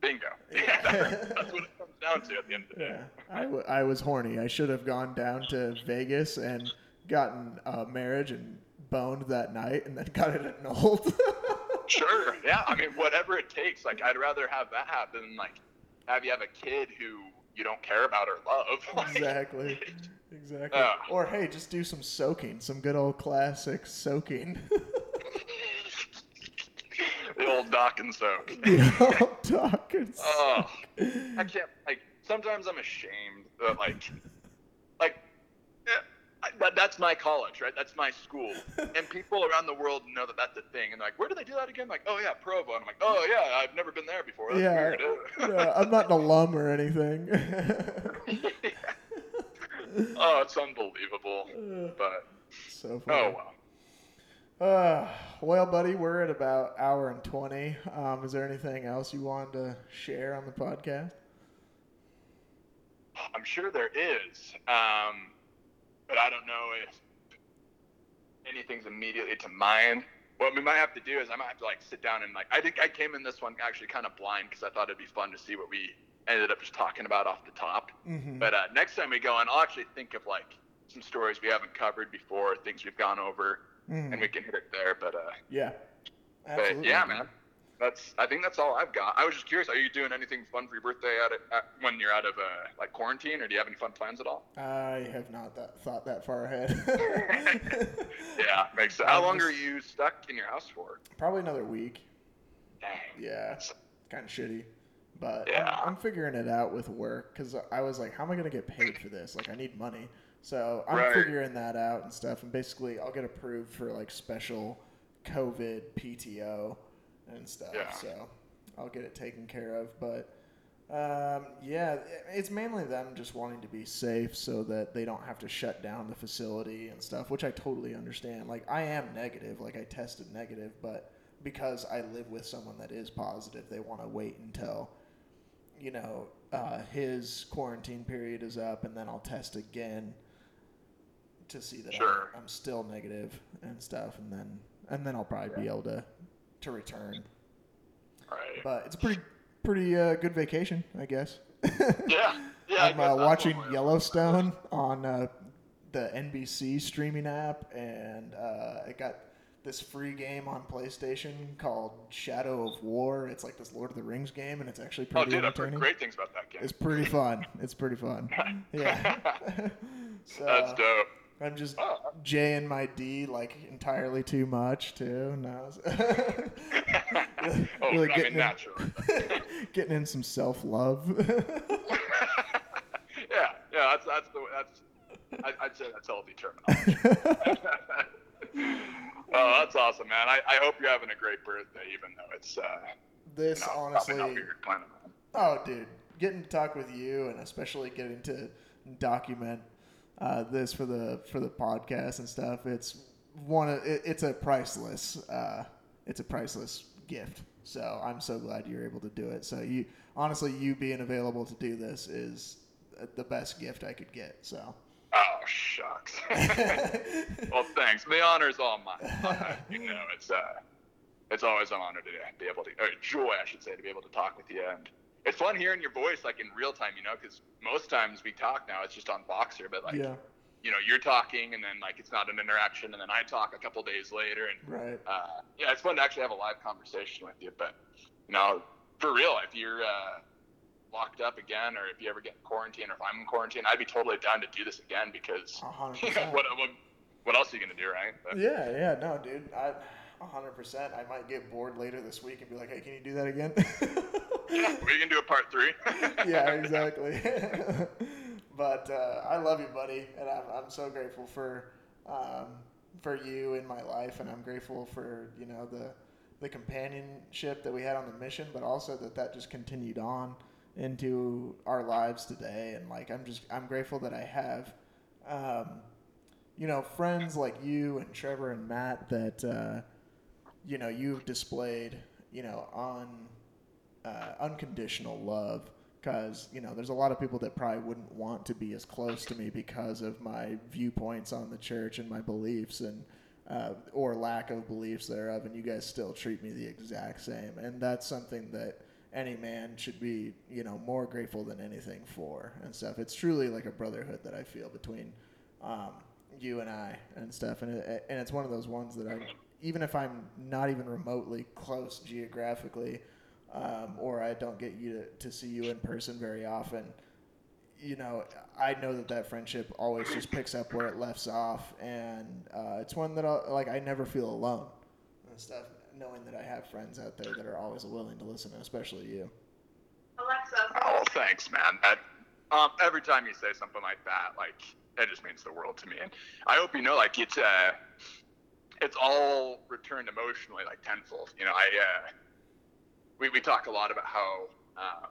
bingo. Yeah, that's, that's what it comes down to at the end of the day. Yeah, I, w- I was horny. I should have gone down to Vegas and gotten a marriage and boned that night and then got it annulled. Sure. Yeah. I mean, whatever it takes. Like, I'd rather have that happen than like have you have a kid who you don't care about or love. Exactly. Exactly. Uh. or hey, just do some soaking, some good old classic soaking. the old dock and soak. the old talk and Oh, soak. I can't. Like, sometimes I'm ashamed that like, that, that's my college, right? That's my school, and people around the world know that that's a thing. And they're like, where do they do that again? Like, oh yeah, Provo. And I'm like, oh yeah, I've never been there before. That's Yeah. weird. yeah, I'm not an alum or anything. oh, it's unbelievable. But so funny. oh well. Uh, well, buddy, we're at about hour and twenty. Um, is there anything else you wanted to share on the podcast? I'm sure there is, um, but I don't know if anything's immediately to mind. What we might have to do is I might have to like sit down and like I think I came in this one actually kind of blind because I thought it'd be fun to see what we ended up just talking about off the top. Mm-hmm. But uh, next time we go on, I'll actually think of like some stories we haven't covered before, things we've gone over, Mhm. and we can hit it there. But uh, Yeah. but yeah, man. That's. I think that's all I've got. I was just curious. Are you doing anything fun for your birthday at, at when you're out of uh, like quarantine, or do you have any fun plans at all? I have not that, thought that far ahead. Yeah, makes sense. How long are you stuck in your house for? Probably another week. Dang. Yeah, it's kind of shitty, but Yeah. I'm, I'm figuring it out with work because I was like, how am I gonna get paid for this? Like, I need money, so I'm Right. figuring that out and stuff. And basically, I'll get approved for like special COVID PTO and stuff. Yeah. So I'll get it taken care of. But um, yeah, it's mainly them just wanting to be safe so that they don't have to shut down the facility and stuff, which I totally understand. Like, I am negative, like, I tested negative, but because I live with someone that is positive, they want to wait until, you know, uh, his quarantine period is up and then I'll test again to see that Sure. I'm, I'm still negative and stuff, and then and then I'll probably be able to to return. Right. But it's a pretty pretty uh, good vacation, I guess. Yeah. Yeah. I'm uh, watching one way of- Yellowstone on uh, the NBC streaming app, and uh, I got this free game on PlayStation called Shadow of War. It's like this Lord of the Rings game, and it's actually Oh, pretty dude, I've heard great things about that game. It's pretty fun. It's pretty fun. Yeah. so, That's dope. I'm just Oh. J and my D like entirely too much too. No. oh, Really I getting mean, naturally. getting in some self love. yeah, yeah, that's that's the that's. I, I'd say that's healthy terminology. oh, that's awesome, man. I, I hope you're having a great birthday, even though it's uh, this you know, honestly. probably not what you're planning on. Oh, dude, getting to talk with you, and especially getting to document uh, this for the for the podcast and stuff. It's one. Of, it, it's a priceless. Uh, it's a priceless gift. So I'm so glad you're able to do it. So you honestly, you being available to do this is the best gift I could get. So. Oh shucks. well, thanks. The honor's all mine. You know, it's uh, it's always an honor to be able to, or joy, I should say, to be able to talk with you. And it's fun hearing your voice like in real time, you know, because most times we talk now, it's just on Voxer, but like, yeah. you know, you're talking and then like it's not an interaction, and then I talk a couple days later, and Right. uh, yeah, it's fun to actually have a live conversation with you. But you know, for real, if you're uh, locked up again, or if you ever get in quarantine, or if I'm in quarantine, I'd be totally down to do this again because you know, what, what what else are you gonna do, right? But, Yeah, yeah, no, dude. I, hundred percent. I might get bored later this week and be like, "Hey, can you do that again?" yeah, we can do a part three. yeah, exactly. but uh, I love you, buddy, and I'm, I'm so grateful for um, for you in my life, and I'm grateful for you know the the companionship that we had on the mission, but also that that just continued on into our lives today, and like I'm just I'm grateful that I have. Um, you know, friends like you and Trevor and Matt that uh, you know you've displayed, you know, on uh, unconditional love. Because you know, there's a lot of people that probably wouldn't want to be as close to me because of my viewpoints on the church and my beliefs and uh, or lack of beliefs thereof, and you guys still treat me the exact same. And that's something that any man should be, you know, more grateful than anything for and stuff. It's truly like a brotherhood that I feel between um, you and I and stuff. And it, and it's one of those ones that I, even if I'm not even remotely close geographically, um, or I don't get you to, to see you in person very often, you know, I know that that friendship always just picks up where it left off, and uh, it's one that I'll, like I never feel alone and stuff, knowing that I have friends out there that are always willing to listen, especially you. Alexa. Oh, thanks, man. That um, every time you say something like that, like it just means the world to me. And I hope you know, like it's uh, it's all returned emotionally, like tenfold. You know, I uh, we we talk a lot about how, uh,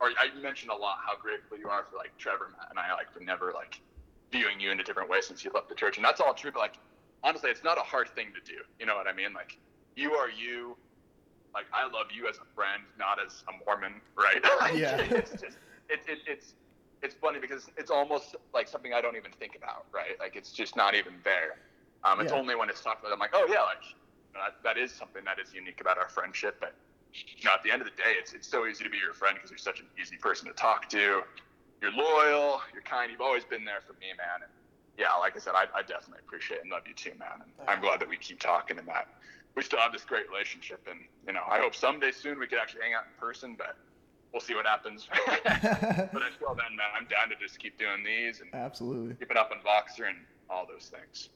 or I mentioned a lot how grateful you are for like Trevor, Matt, and I like for never like viewing you in a different way since you left the church, and that's all true. But like honestly, it's not a hard thing to do. You know what I mean? Like you are you. Like I love you as a friend, not as a Mormon, right? Like, Yeah. it's just it, it, it's it's funny because it's almost like something I don't even think about, right? Like it's just not even there. Um, it's Yeah. only when it's talked about, I'm like, oh yeah, like that, that is something that is unique about our friendship. But you know, at the end of the day, it's it's so easy to be your friend because you're such an easy person to talk to. You're loyal, you're kind. You've always been there for me, man. And yeah, like I said, I, I definitely appreciate and love you too, man. And I'm glad that we keep talking and that we still have this great relationship. And you know, I hope someday soon we could actually hang out in person, but we'll see what happens. but until then, man, I'm down to just keep doing these and Absolutely. it up on Voxer and all those things.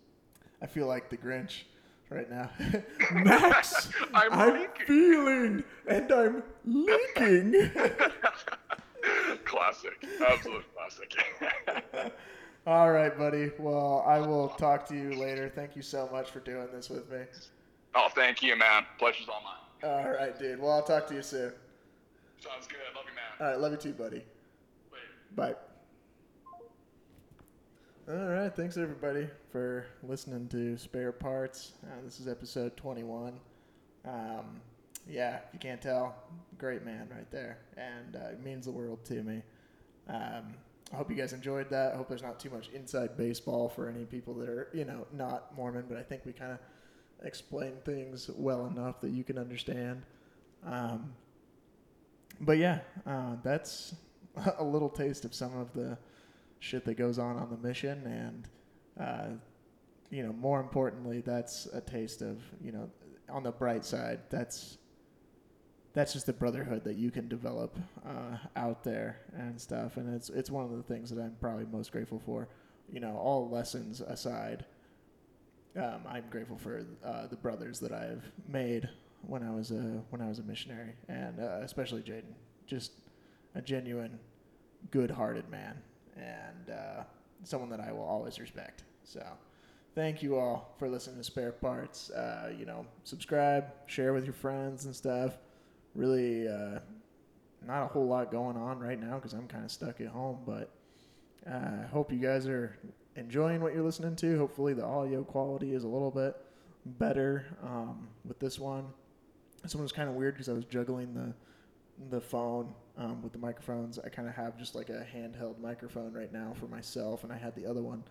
I feel like the Grinch right now. Max, I'm I'm feeling and I'm leaking. classic, absolute classic. All right, buddy. Well, I will talk to you later. Thank you so much for doing this with me. oh, thank you, man. Pleasure's all mine. All right, dude. Well, I'll talk to you soon. Sounds good. Love you, man. All right, love you too, buddy. Later. Bye. All right, thanks everybody for listening to Spare Parts. Uh, this is episode 21. Um, yeah, you can't tell, great man right there, and uh, it means the world to me. Um, I hope you guys enjoyed that. I hope there's not too much inside baseball for any people that are, you know, not Mormon, but I think we kind of explained things well enough that you can understand. Um, but yeah, uh, that's a little taste of some of the shit that goes on on the mission, and uh, you know, more importantly, that's a taste of you know, on the bright side, that's that's just the brotherhood that you can develop uh, out there and stuff, and it's it's one of the things that I'm probably most grateful for. you know, all lessons aside, um, I'm grateful for uh, the brothers that I've made when I was a when I was a missionary, and uh, especially Jaden, just a genuine, good-hearted man, and uh, someone that I will always respect. So, thank you all for listening to Spare Parts. Uh, you know, subscribe, share with your friends and stuff. Really, uh, not a whole lot going on right now because I'm kind of stuck at home, but I uh, hope you guys are enjoying what you're listening to. Hopefully, the audio quality is a little bit better um, with this one. This one was kind of weird because I was juggling the the phone um, with the microphones. I kind of have just like a handheld microphone right now for myself, and I had the other one,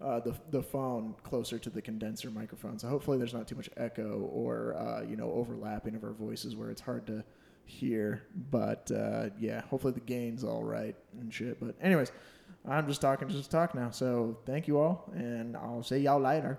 uh, the the phone closer to the condenser microphone. So hopefully, there's not too much echo or uh, you know overlapping of our voices where it's hard to hear. But uh, yeah, hopefully the gain's all right and shit. But anyways. I'm just talking just talk now. So thank you all, and I'll see y'all later.